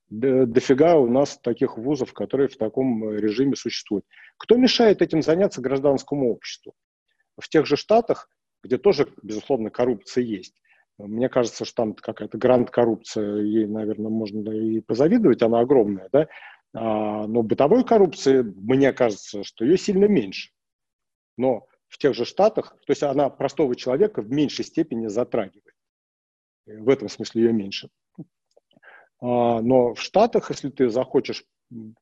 дофига у нас таких вузов, которые в таком режиме существуют. Кто мешает этим заняться гражданскому обществу? В тех же штатах, где тоже, безусловно, коррупция есть, мне кажется, что там какая-то гранд-коррупция, ей, наверное, можно и позавидовать, она огромная, да, а, но бытовой коррупции, мне кажется, что ее сильно меньше. Но в тех же Штатах, то есть она простого человека в меньшей степени затрагивает. В этом смысле ее меньше. А, но в Штатах, если ты захочешь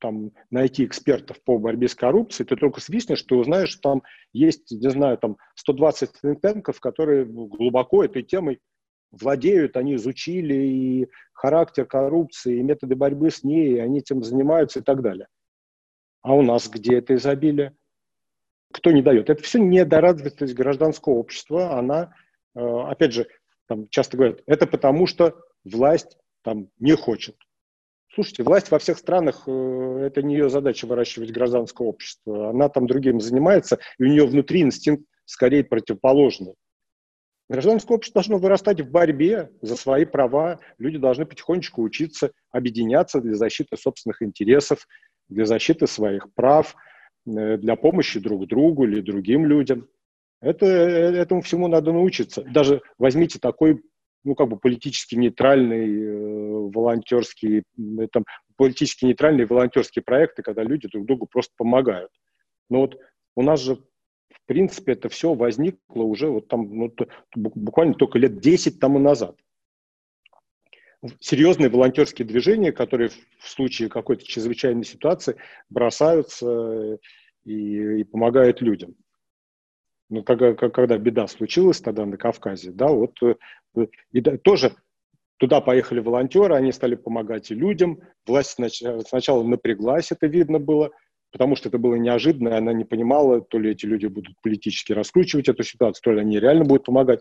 там, найти экспертов по борьбе с коррупцией, ты только свистнешь, ты узнаешь, что там есть, не знаю, там 120 think которые глубоко этой темой владеют, они изучили и характер коррупции, и методы борьбы с ней, и они этим занимаются и так далее. А у нас где это изобилие? Кто не дает? Это все недоразвитость гражданского общества. Она, э, опять же, там часто говорят, это потому что власть там не хочет. Слушайте, власть во всех странах, э, это не ее задача выращивать гражданское общество. Она там другим занимается, и у нее внутри инстинкт скорее противоположный. Гражданское общество должно вырастать в борьбе за свои права. Люди должны потихонечку учиться объединяться для защиты собственных интересов, для защиты своих прав, э, для помощи друг другу или другим людям. Это, э, этому всему надо научиться. Даже возьмите такой ну, как бы политически нейтральный э, волонтерский, там, политически нейтральные волонтерские проекты, когда люди друг другу просто помогают. Но вот у нас же в принципе, это все возникло уже вот там, ну, буквально только лет 10 тому назад. Серьезные волонтерские движения, которые в случае какой-то чрезвычайной ситуации бросаются и, и помогают людям. Ну, когда, когда беда случилась тогда на Кавказе, да, вот э, и да, тоже туда поехали волонтеры, они стали помогать и людям. Власть сначала напряглась, это видно было, потому что это было неожиданно, и она не понимала, то ли эти люди будут политически раскручивать эту ситуацию, то ли они реально будут помогать.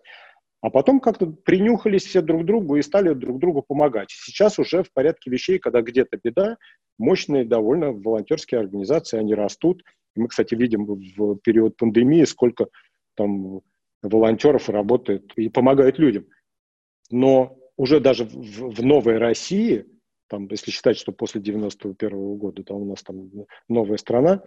А потом как-то принюхались все друг к другу и стали друг другу помогать. Сейчас уже в порядке вещей, когда где-то беда, мощные довольно волонтерские организации, они растут. Мы, кстати, видим в период пандемии, сколько там волонтеров работает и помогает людям. Но уже даже в, в новой России там, если считать, что после 91 -го года там у нас там новая страна,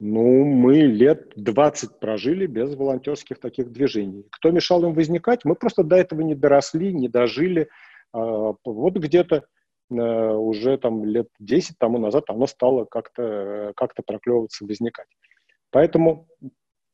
ну, мы лет 20 прожили без волонтерских таких движений. Кто мешал им возникать? Мы просто до этого не доросли, не дожили. А, вот где-то э, уже там лет 10 тому назад оно стало как-то как проклевываться, возникать. Поэтому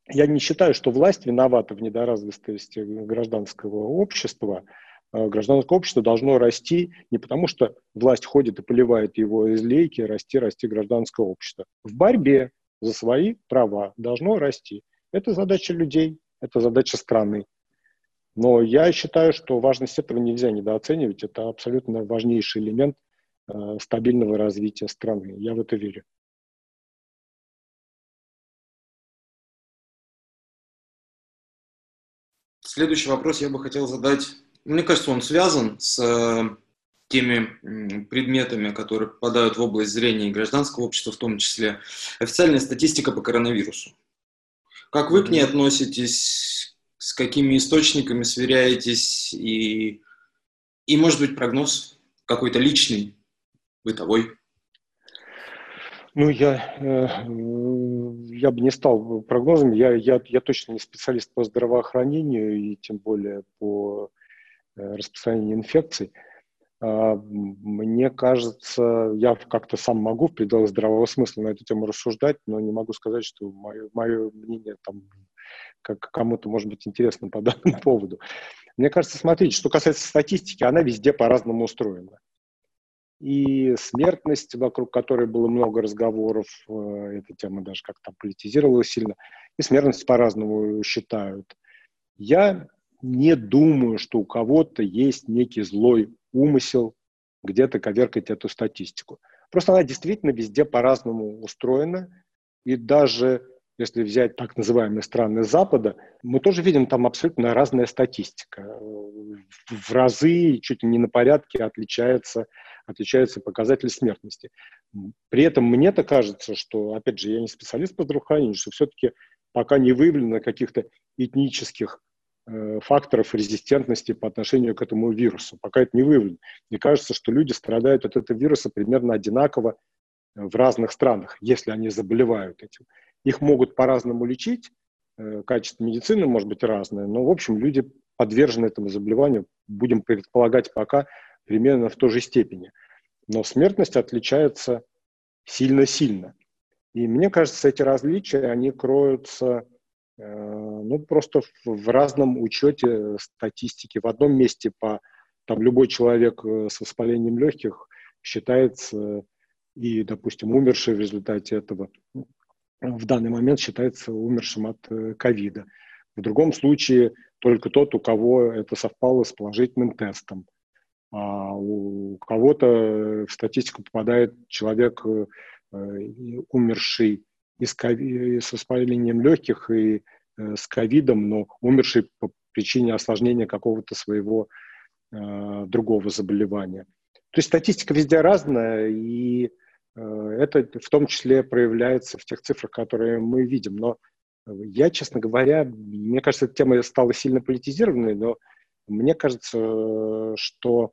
я не считаю, что власть виновата в недоразвитости гражданского общества, гражданское общество должно расти не потому, что власть ходит и поливает его из лейки, расти, расти гражданское общество. В борьбе за свои права должно расти. Это задача людей, это задача страны. Но я считаю, что важность этого нельзя недооценивать. Это абсолютно важнейший элемент э, стабильного развития страны. Я в это верю. Следующий вопрос я бы хотел задать мне кажется, он связан с э, теми предметами, которые попадают в область зрения и гражданского общества в том числе, официальная статистика по коронавирусу. Как вы к ней относитесь, с какими источниками сверяетесь и, и может быть, прогноз какой-то личный, бытовой? Ну, я, э, я бы не стал прогнозом. Я, я, я точно не специалист по здравоохранению и тем более по э, распространению инфекций. А, мне кажется, я как-то сам могу в пределах здравого смысла на эту тему рассуждать, но не могу сказать, что мое, мое мнение там как кому-то может быть интересно по данному поводу. Мне кажется, смотрите, что касается статистики, она везде по-разному устроена и смертность, вокруг которой было много разговоров, э, эта тема даже как-то политизировалась сильно, и смертность по-разному считают. Я не думаю, что у кого-то есть некий злой умысел где-то коверкать эту статистику. Просто она действительно везде по-разному устроена, и даже если взять так называемые страны Запада, мы тоже видим там абсолютно разная статистика. В разы, чуть ли не на порядке отличается отличаются показатели смертности. При этом мне-то кажется, что, опять же, я не специалист по здравоохранению, что все-таки пока не выявлено каких-то этнических факторов резистентности по отношению к этому вирусу. Пока это не выявлено. Мне кажется, что люди страдают от этого вируса примерно одинаково в разных странах, если они заболевают этим. Их могут по-разному лечить, э, качество медицины может быть разное, но, в общем, люди подвержены этому заболеванию, будем предполагать пока, примерно в той же степени. Но смертность отличается сильно-сильно. И мне кажется, эти различия, они кроются э, ну, просто в, разном учете статистики. В одном месте по, там, любой человек э, с воспалением легких считается и, допустим, умерший в результате этого в данный момент считается умершим от э, ковида. В другом случае только тот, у кого это совпало с положительным тестом а у кого-то в статистику попадает человек, э, умерший и с, с воспалением легких и э, с ковидом, но умерший по причине осложнения какого-то своего э, другого заболевания. То есть статистика везде разная, и это в том числе проявляется в тех цифрах, которые мы видим. Но я, честно говоря, мне кажется, эта тема стала сильно политизированной, но мне кажется, что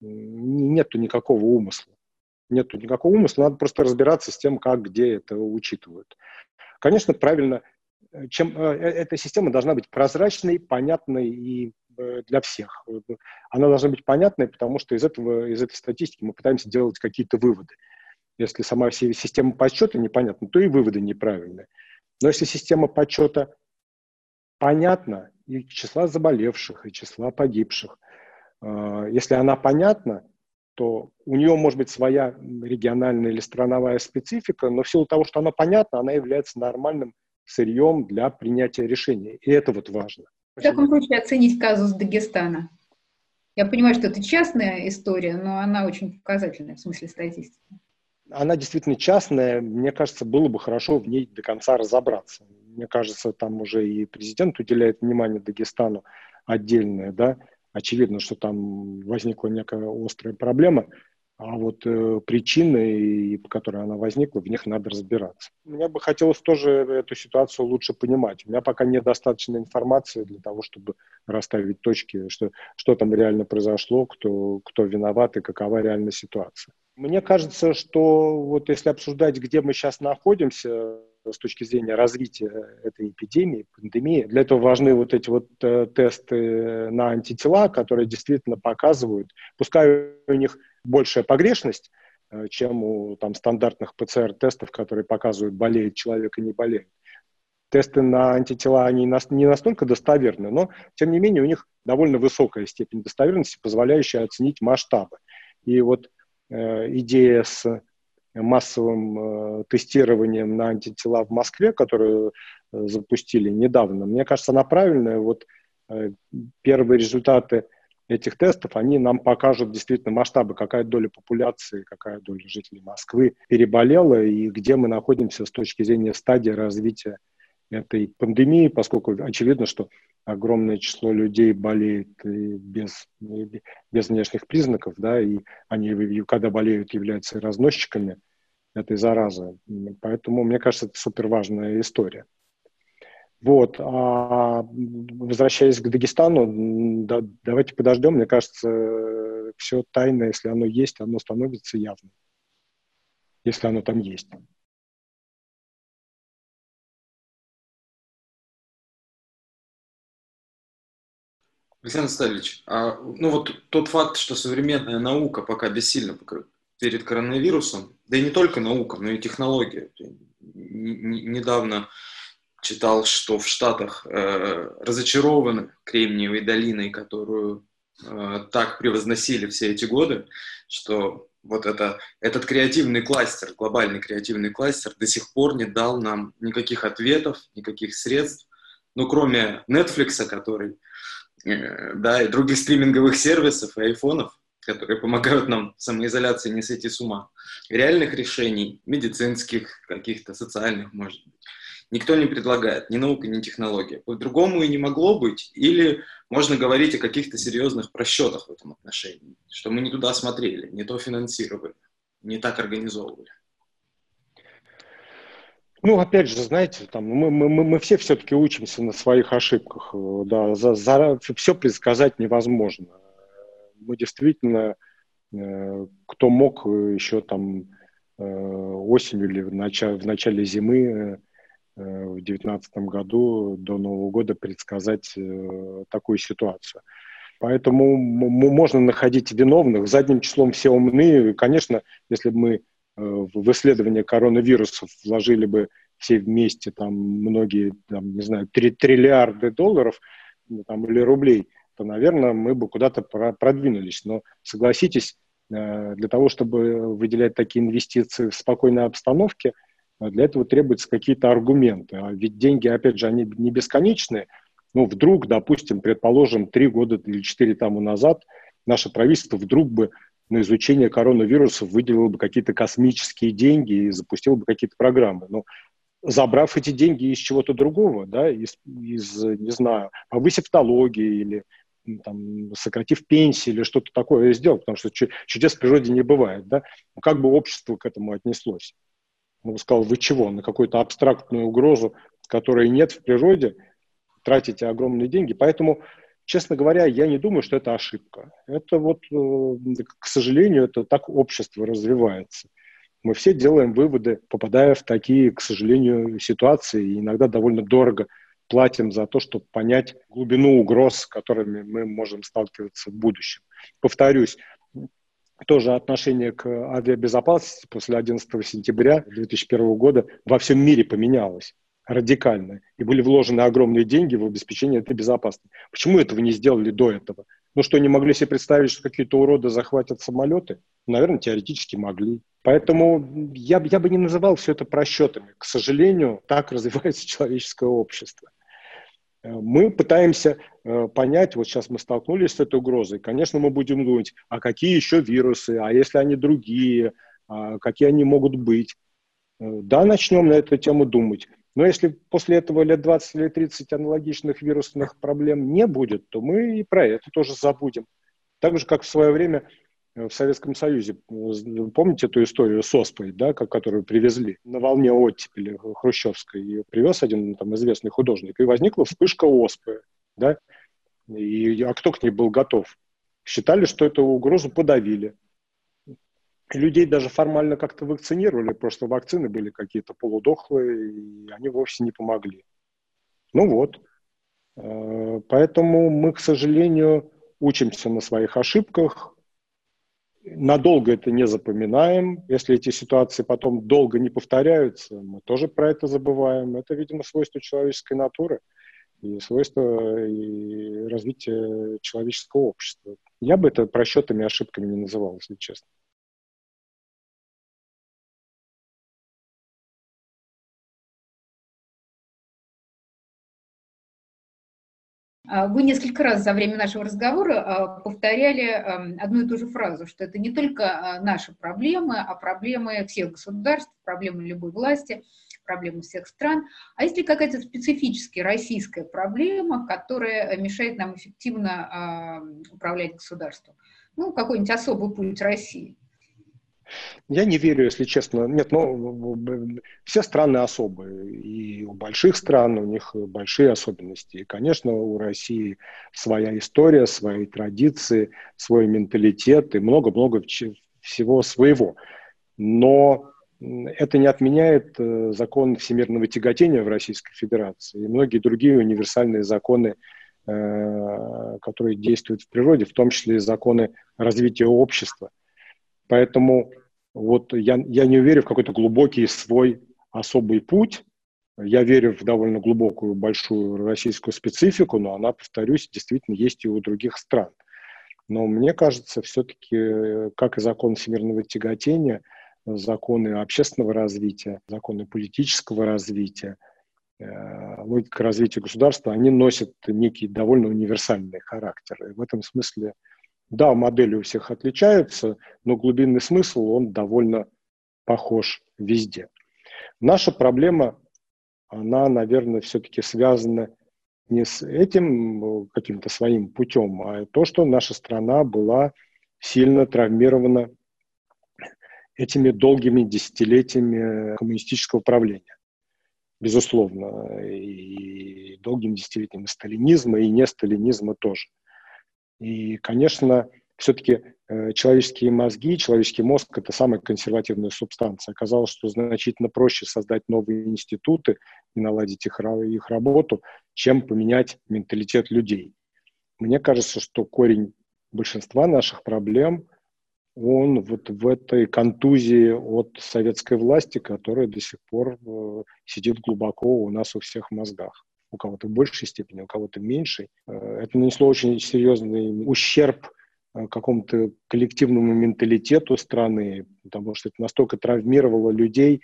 нету никакого умысла. Нету никакого умысла, надо просто разбираться с тем, как, где это учитывают. Конечно, правильно, э, чем, э, э, эта система должна быть прозрачной, понятной и для всех. Она должна быть понятной, потому что из, этого, из этой статистики мы пытаемся делать какие-то выводы. Если сама система подсчета непонятна, то и выводы неправильные. Но если система подсчета понятна, и числа заболевших, и числа погибших – если она понятна, то у нее может быть своя региональная или страновая специфика, но в силу того, что она понятна, она является нормальным сырьем для принятия решений. И это вот важно. В таком случае оценить казус Дагестана. Я понимаю, что это частная история, но она очень показательная в смысле статистики. Она действительно частная. Мне кажется, было бы хорошо в ней до конца разобраться. Мне кажется, там уже и президент уделяет внимание Дагестану отдельное, да, очевидно, что там возникла некая острая проблема, а вот э, причины, по которой она возникла, в них надо разбираться. Мне бы хотелось тоже эту ситуацию лучше понимать. У меня пока недостаточно информации для того, чтобы расставить точки, что, что там реально произошло, кто, кто виноват и какова реальная ситуация. Мне кажется, что вот если обсуждать, где мы сейчас находимся, с точки зрения развития этой эпидемии, пандемии. Для этого важны вот эти вот э, тесты на антитела, которые действительно показывают, пускай у них большая погрешность, э, чем у там, стандартных ПЦР-тестов, которые показывают, болеет человек и не болеет. Тесты на антитела, они не настолько достоверны, но, тем не менее, у них довольно высокая степень достоверности, позволяющая оценить масштабы. И вот э, идея с массовым э, тестированием на антитела в Москве, которую э, запустили недавно, мне кажется, она правильная. Вот э, первые результаты этих тестов, они нам покажут действительно масштабы, какая доля популяции, какая доля жителей Москвы переболела и где мы находимся с точки зрения стадии развития этой пандемии, поскольку очевидно, что огромное число людей болеет без, без внешних признаков, да, и они, когда болеют, являются разносчиками этой заразы. Поэтому, мне кажется, это супер важная история. Вот. А возвращаясь к Дагестану, да, давайте подождем. Мне кажется, все тайное, если оно есть, оно становится явным. Если оно там есть. Александр Сталевич, а, ну вот тот факт, что современная наука пока бессильна перед коронавирусом, да и не только наука, но и технология. Недавно читал, что в Штатах э, разочарованы Кремниевой долиной, которую э, так превозносили все эти годы, что вот это, этот креативный кластер, глобальный креативный кластер до сих пор не дал нам никаких ответов, никаких средств, ну, кроме Netflix, который да, и других стриминговых сервисов и айфонов, которые помогают нам самоизоляции не сойти с ума. Реальных решений, медицинских, каких-то социальных, может быть, никто не предлагает, ни наука, ни технология. По-другому и не могло быть, или можно говорить о каких-то серьезных просчетах в этом отношении, что мы не туда смотрели, не то финансировали, не так организовывали. Ну, опять же, знаете, там, мы, мы, мы все все-таки учимся на своих ошибках. Э, да, за, за, все предсказать невозможно. Мы действительно, э, кто мог еще там э, осенью или в, начале, в начале зимы э, в 2019 году до Нового года предсказать э, такую ситуацию. Поэтому можно находить виновных. Задним числом все умны. Конечно, если бы мы Э, в исследование коронавирусов вложили бы все вместе там многие, там, не знаю, 3 триллиарды долларов ну, там, или рублей, то, наверное, мы бы куда-то продвинулись. Но согласитесь, э, для того, чтобы выделять такие инвестиции в спокойной обстановке, э, для этого требуются какие-то аргументы. А ведь деньги, опять же, они не бесконечные. Ну, вдруг, допустим, предположим, три года или четыре тому назад наше правительство вдруг бы на изучение коронавируса выделил бы какие-то космические деньги и запустил бы какие-то программы. Но забрав эти деньги из чего-то другого, да, из, из не знаю, повысив налоги или там, сократив пенсии или что-то такое сделал, потому что чудес в природе не бывает, да, как бы общество к этому отнеслось? Он сказал, вы чего, на какую-то абстрактную угрозу, которой нет в природе, тратите огромные деньги, поэтому Честно говоря, я не думаю, что это ошибка. Это вот, э, к сожалению, это так общество развивается. Мы все делаем выводы, попадая в такие, к сожалению, ситуации, и иногда довольно дорого платим за то, чтобы понять глубину угроз, с которыми мы можем сталкиваться в будущем. Повторюсь, тоже отношение к авиабезопасности после 11 сентября 2001 года во всем мире поменялось радикально, и были вложены огромные деньги в обеспечение этой безопасности. Почему этого не сделали до этого? Ну что, не могли себе представить, что какие-то уроды захватят самолеты? Наверное, теоретически могли. Поэтому я, я бы не называл все это просчетами. К сожалению, так развивается человеческое общество. Мы пытаемся э, понять, вот сейчас мы столкнулись с этой угрозой, конечно, мы будем думать, а какие еще вирусы, а если они другие, а какие они могут быть. Э, да, начнем на эту тему думать. Но если после этого лет 20 или 30 аналогичных вирусных проблем не будет, то мы и про это тоже забудем. Так же, как в свое время э, в Советском Союзе, помните эту историю с оспой, да, которую привезли на волне оттепели хрущевской, ее привез один там известный художник, и возникла вспышка оспы, да, и, а кто к ней был готов? Считали, что эту угрозу подавили людей даже формально как-то вакцинировали, просто вакцины были какие-то полудохлые, и они вовсе не помогли. Ну вот. Э, поэтому мы, к сожалению, учимся на своих ошибках, надолго это не запоминаем. Если эти ситуации потом долго не повторяются, мы тоже про это забываем. Это, видимо, свойство человеческой натуры и свойство и развития человеческого общества. Я бы это просчетами и ошибками не называл, если честно. Вы несколько раз за время нашего разговора а, повторяли эм, одну и ту же фразу, что это не только а, наши проблемы, а проблемы всех государств, проблемы любой власти. проблема всех стран. А есть ли какая-то специфически российская проблема, которая мешает нам эффективно э, управлять государством? Ну, какой-нибудь особый путь России? Я не верю, если честно. Нет, ну, все страны особые. И у больших стран у них большие особенности. И, конечно, у России своя история, свои традиции, свой менталитет и много-много всего своего. Но это не отменяет э, закон всемирного тяготения в Российской Федерации и многие другие универсальные законы, э, которые действуют в природе, в том числе и законы развития общества. Поэтому вот я, я не верю в какой-то глубокий свой особый путь. Я верю в довольно глубокую, большую российскую специфику, но она, повторюсь, действительно есть и у других стран. Но мне кажется, все-таки, как и закон всемирного тяготения, законы общественного развития, законы политического развития, э, логика развития государства, они носят некий довольно универсальный характер. И в этом смысле да, модели у всех отличаются, но глубинный смысл, он довольно похож везде. Наша проблема, она, наверное, все-таки связана не с этим э, каким-то своим путем, а то, что наша страна была сильно травмирована этими долгими десятилетиями коммунистического правления. Безусловно, и долгими десятилетиями сталинизма, и не сталинизма тоже – и, конечно, все-таки э, человеческие мозги, человеческий мозг – это самая консервативная субстанция. Оказалось, что значительно проще создать новые институты и наладить их, их работу, чем поменять менталитет людей. Мне кажется, что корень большинства наших проблем, он вот в этой контузии от советской власти, которая до сих пор э, сидит глубоко у нас у всех в мозгах у кого-то в большей степени, у кого-то в меньшей. Э, это нанесло очень серьезный ущерб э, какому-то коллективному менталитету страны, потому что это настолько травмировало людей,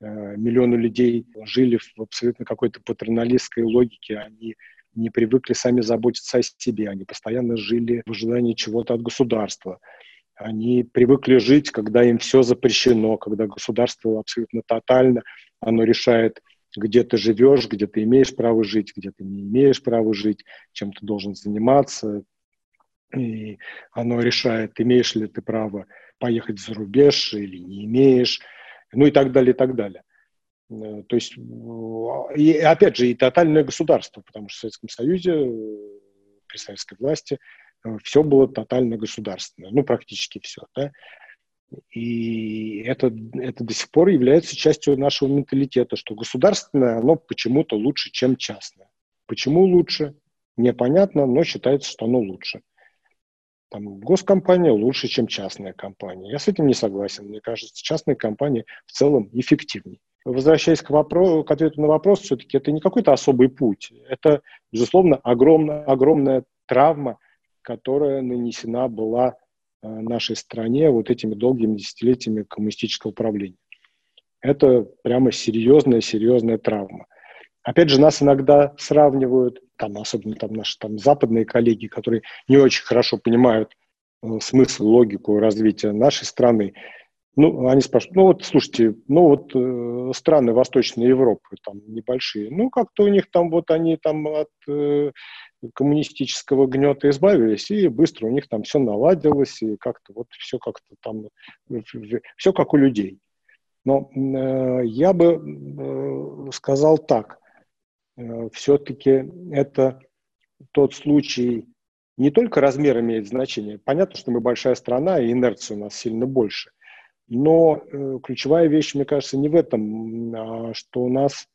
э, миллионы людей жили в абсолютно какой-то патерналистской логике, они не привыкли сами заботиться о себе, они постоянно жили в ожидании чего-то от государства. Они привыкли жить, когда им все запрещено, когда государство абсолютно тотально, оно решает где ты живешь, где ты имеешь право жить, где ты не имеешь права жить, чем ты должен заниматься. И оно решает, имеешь ли ты право поехать за рубеж или не имеешь, ну и так далее, и так далее. Э, то есть, и опять же, и тотальное государство, потому что в Советском Союзе при советской власти э, все было тотально государственное, ну, практически все, да. И это, это до сих пор является частью нашего менталитета, что государственное, оно почему-то лучше, чем частное. Почему лучше? Непонятно, но считается, что оно лучше. Там, госкомпания лучше, чем частная компания. Я с этим не согласен. Мне кажется, частные компании в целом эффективнее. Возвращаясь к, вопросу, к ответу на вопрос, все-таки это не какой-то особый путь. Это, безусловно, огромная, огромная травма, которая нанесена была нашей стране вот этими долгими десятилетиями коммунистического правления. Это прямо серьезная, серьезная травма. Опять же, нас иногда сравнивают, там, особенно там наши там, западные коллеги, которые не очень хорошо понимают э, смысл, логику развития нашей страны. Ну, они спрашивают, ну вот, слушайте, ну вот э, страны Восточной Европы там небольшие, ну как-то у них там вот они там от э, коммунистического гнета избавились, и быстро у них там все наладилось, и как-то вот все как-то там, все как у людей. Но э, я бы э, сказал так, э, все-таки это тот случай, не только размер имеет значение, понятно, что мы большая страна, и инерция у нас сильно больше, но э, ключевая вещь, мне кажется, не в этом, а что у нас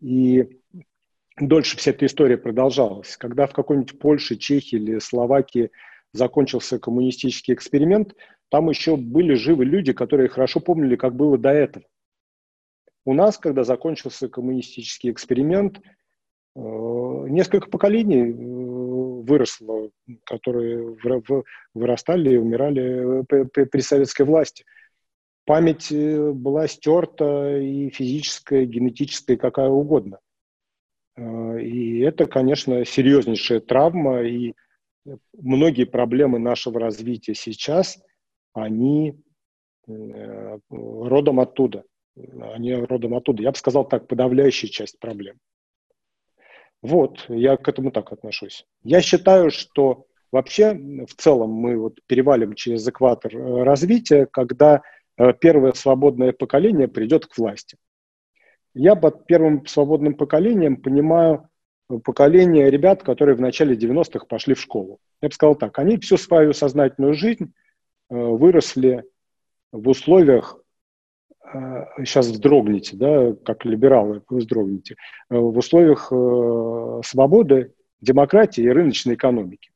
и дольше вся эта история продолжалась. Когда в какой-нибудь Польше, Чехии или Словакии закончился коммунистический эксперимент, там еще были живы люди, которые хорошо помнили, как было до этого. У нас, когда закончился коммунистический эксперимент, э, несколько поколений э, выросло, которые вырастали и умирали при советской власти. Память э, была стерта и физическая, и генетическая, и какая угодно. Э, и это, конечно, серьезнейшая травма, и многие проблемы нашего развития сейчас, они э, родом оттуда. Они родом оттуда. Я бы сказал так, подавляющая часть проблем. Вот, я к этому так отношусь. Я считаю, что вообще в целом мы вот перевалим через экватор развития, когда первое свободное поколение придет к власти. Я под первым свободным поколением понимаю поколение ребят, которые в начале 90-х пошли в школу. Я бы сказал так, они всю свою сознательную жизнь э, выросли в условиях, сейчас вздрогните, да, как либералы, вздрогните, в условиях свободы, демократии и рыночной экономики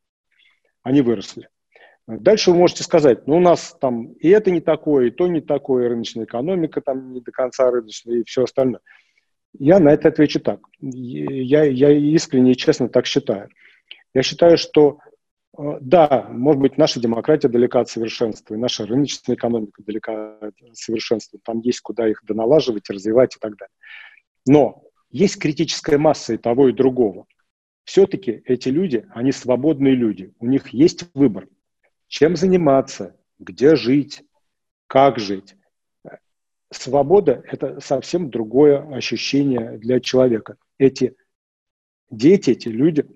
они выросли. Дальше вы можете сказать, ну у нас там и это не такое, и то не такое, рыночная экономика там не до конца рыночная и все остальное. Я на это отвечу так. Я, я искренне и честно так считаю. Я считаю, что э, да, может быть, наша демократия далека от совершенства, и наша рыночная экономика далека от совершенства. Там есть куда их доналаживать, развивать и так далее. Но есть критическая масса и того, и другого все-таки эти люди, они свободные люди, у них есть выбор, чем заниматься, где жить, как жить. Свобода – это совсем другое ощущение для человека. Эти дети, эти люди,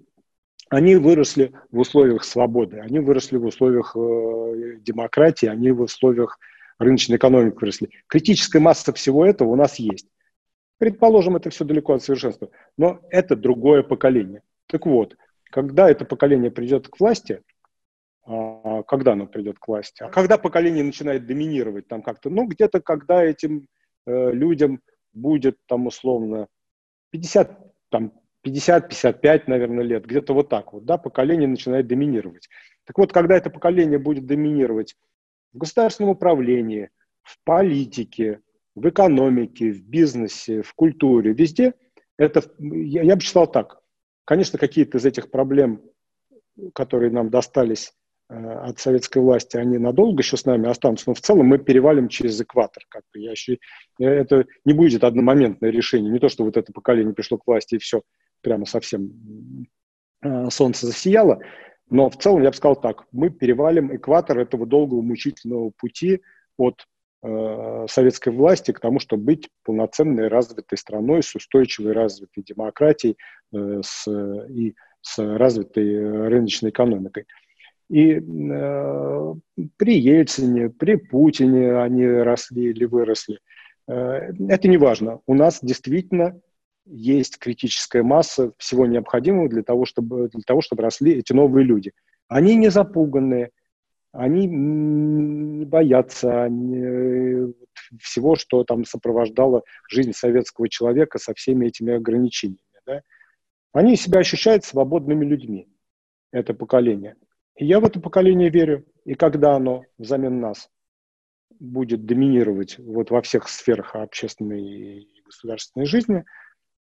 они выросли в условиях свободы, они выросли в условиях э, демократии, они в условиях рыночной экономики выросли. Критическая масса всего этого у нас есть. Предположим, это все далеко от совершенства, но это другое поколение. Так вот, когда это поколение придет к власти, когда оно придет к власти, а когда поколение начинает доминировать там как-то, ну, где-то когда этим э, людям будет там условно 50, там 50-55, наверное, лет, где-то вот так вот, да, поколение начинает доминировать. Так вот, когда это поколение будет доминировать в государственном управлении, в политике, в экономике, в бизнесе, в культуре, везде, это, я, я бы считал так, Конечно, какие-то из этих проблем, которые нам достались от советской власти, они надолго еще с нами останутся, но в целом мы перевалим через экватор. Как бы. Я еще, это не будет одномоментное решение, не то, что вот это поколение пришло к власти и все, прямо совсем э, солнце засияло, но в целом я бы сказал так, мы перевалим экватор этого долгого мучительного пути от Э, советской власти к тому, чтобы быть полноценной развитой страной с устойчивой развитой демократией э, с, и с развитой рыночной экономикой. И э, при Ельцине, при Путине они росли или выросли. Э, это не важно. У нас действительно есть критическая масса всего необходимого для того, чтобы, для того, чтобы росли эти новые люди. Они не запуганные, они не боятся они, всего, что там сопровождало жизнь советского человека со всеми этими ограничениями. Да? Они себя ощущают свободными людьми, это поколение. Я в это поколение верю. И когда оно взамен нас будет доминировать вот во всех сферах общественной и государственной жизни,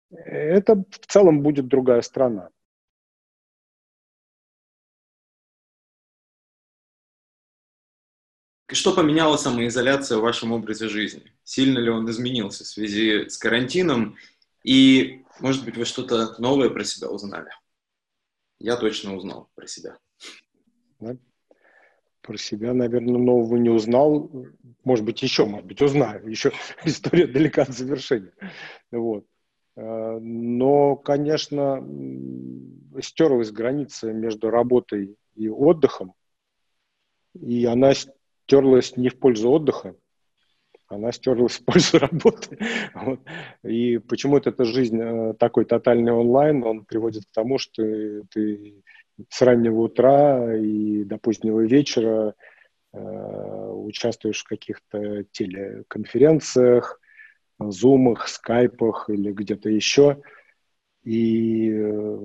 это в целом будет другая страна. Что поменяла самоизоляция в вашем образе жизни? Сильно ли он изменился в связи с карантином? И, может быть, вы что-то новое про себя узнали? Я точно узнал про себя. Да? Про себя, наверное, нового не узнал. Может быть, еще, может быть, узнаю. Еще история далека от завершения. Вот. Э, но, конечно, стерлась граница между работой и отдыхом, и она стерлась не в пользу отдыха, она стерлась в пользу работы. Вот. И почему-то эта жизнь э, такой тотальный онлайн, он приводит к тому, что ты с раннего утра и до позднего вечера э, участвуешь в каких-то телеконференциях, зумах, скайпах или где-то еще. И, э,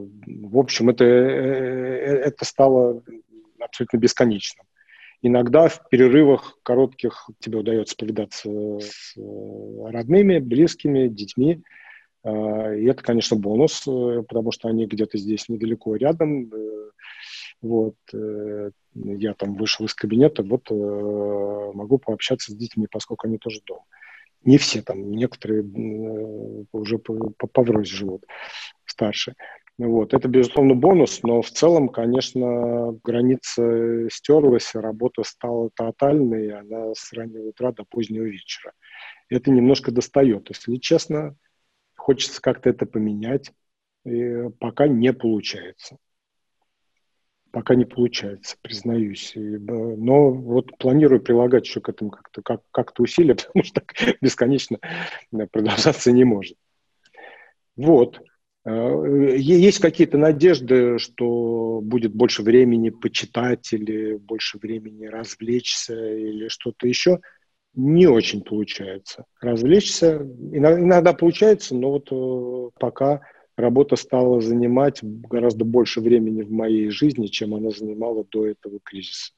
в общем, это, э, это стало абсолютно бесконечным. Иногда в перерывах коротких тебе удается повидаться с э, родными, близкими, детьми. А, и это, конечно, бонус, э, потому что они где-то здесь недалеко рядом. Э, вот. Я там вышел из кабинета, вот могу пообщаться с детьми, поскольку они тоже дома. Не все там, некоторые уже поврось живут, старше. Вот. Это, безусловно, бонус, но в целом, конечно, граница стерлась, работа стала тотальной, она с раннего утра до позднего вечера. Это немножко достает. Если честно, хочется как-то это поменять, и пока не получается. Пока не получается, признаюсь. Но вот планирую прилагать еще к этому как-то как, как усилия, потому что так бесконечно продолжаться не может. Вот. Э, есть какие-то надежды, что будет больше времени почитать или больше времени развлечься или что-то еще не очень получается развлечься. Иногда получается, но вот э, пока работа стала занимать гораздо больше времени в моей жизни, чем она занимала до этого кризиса.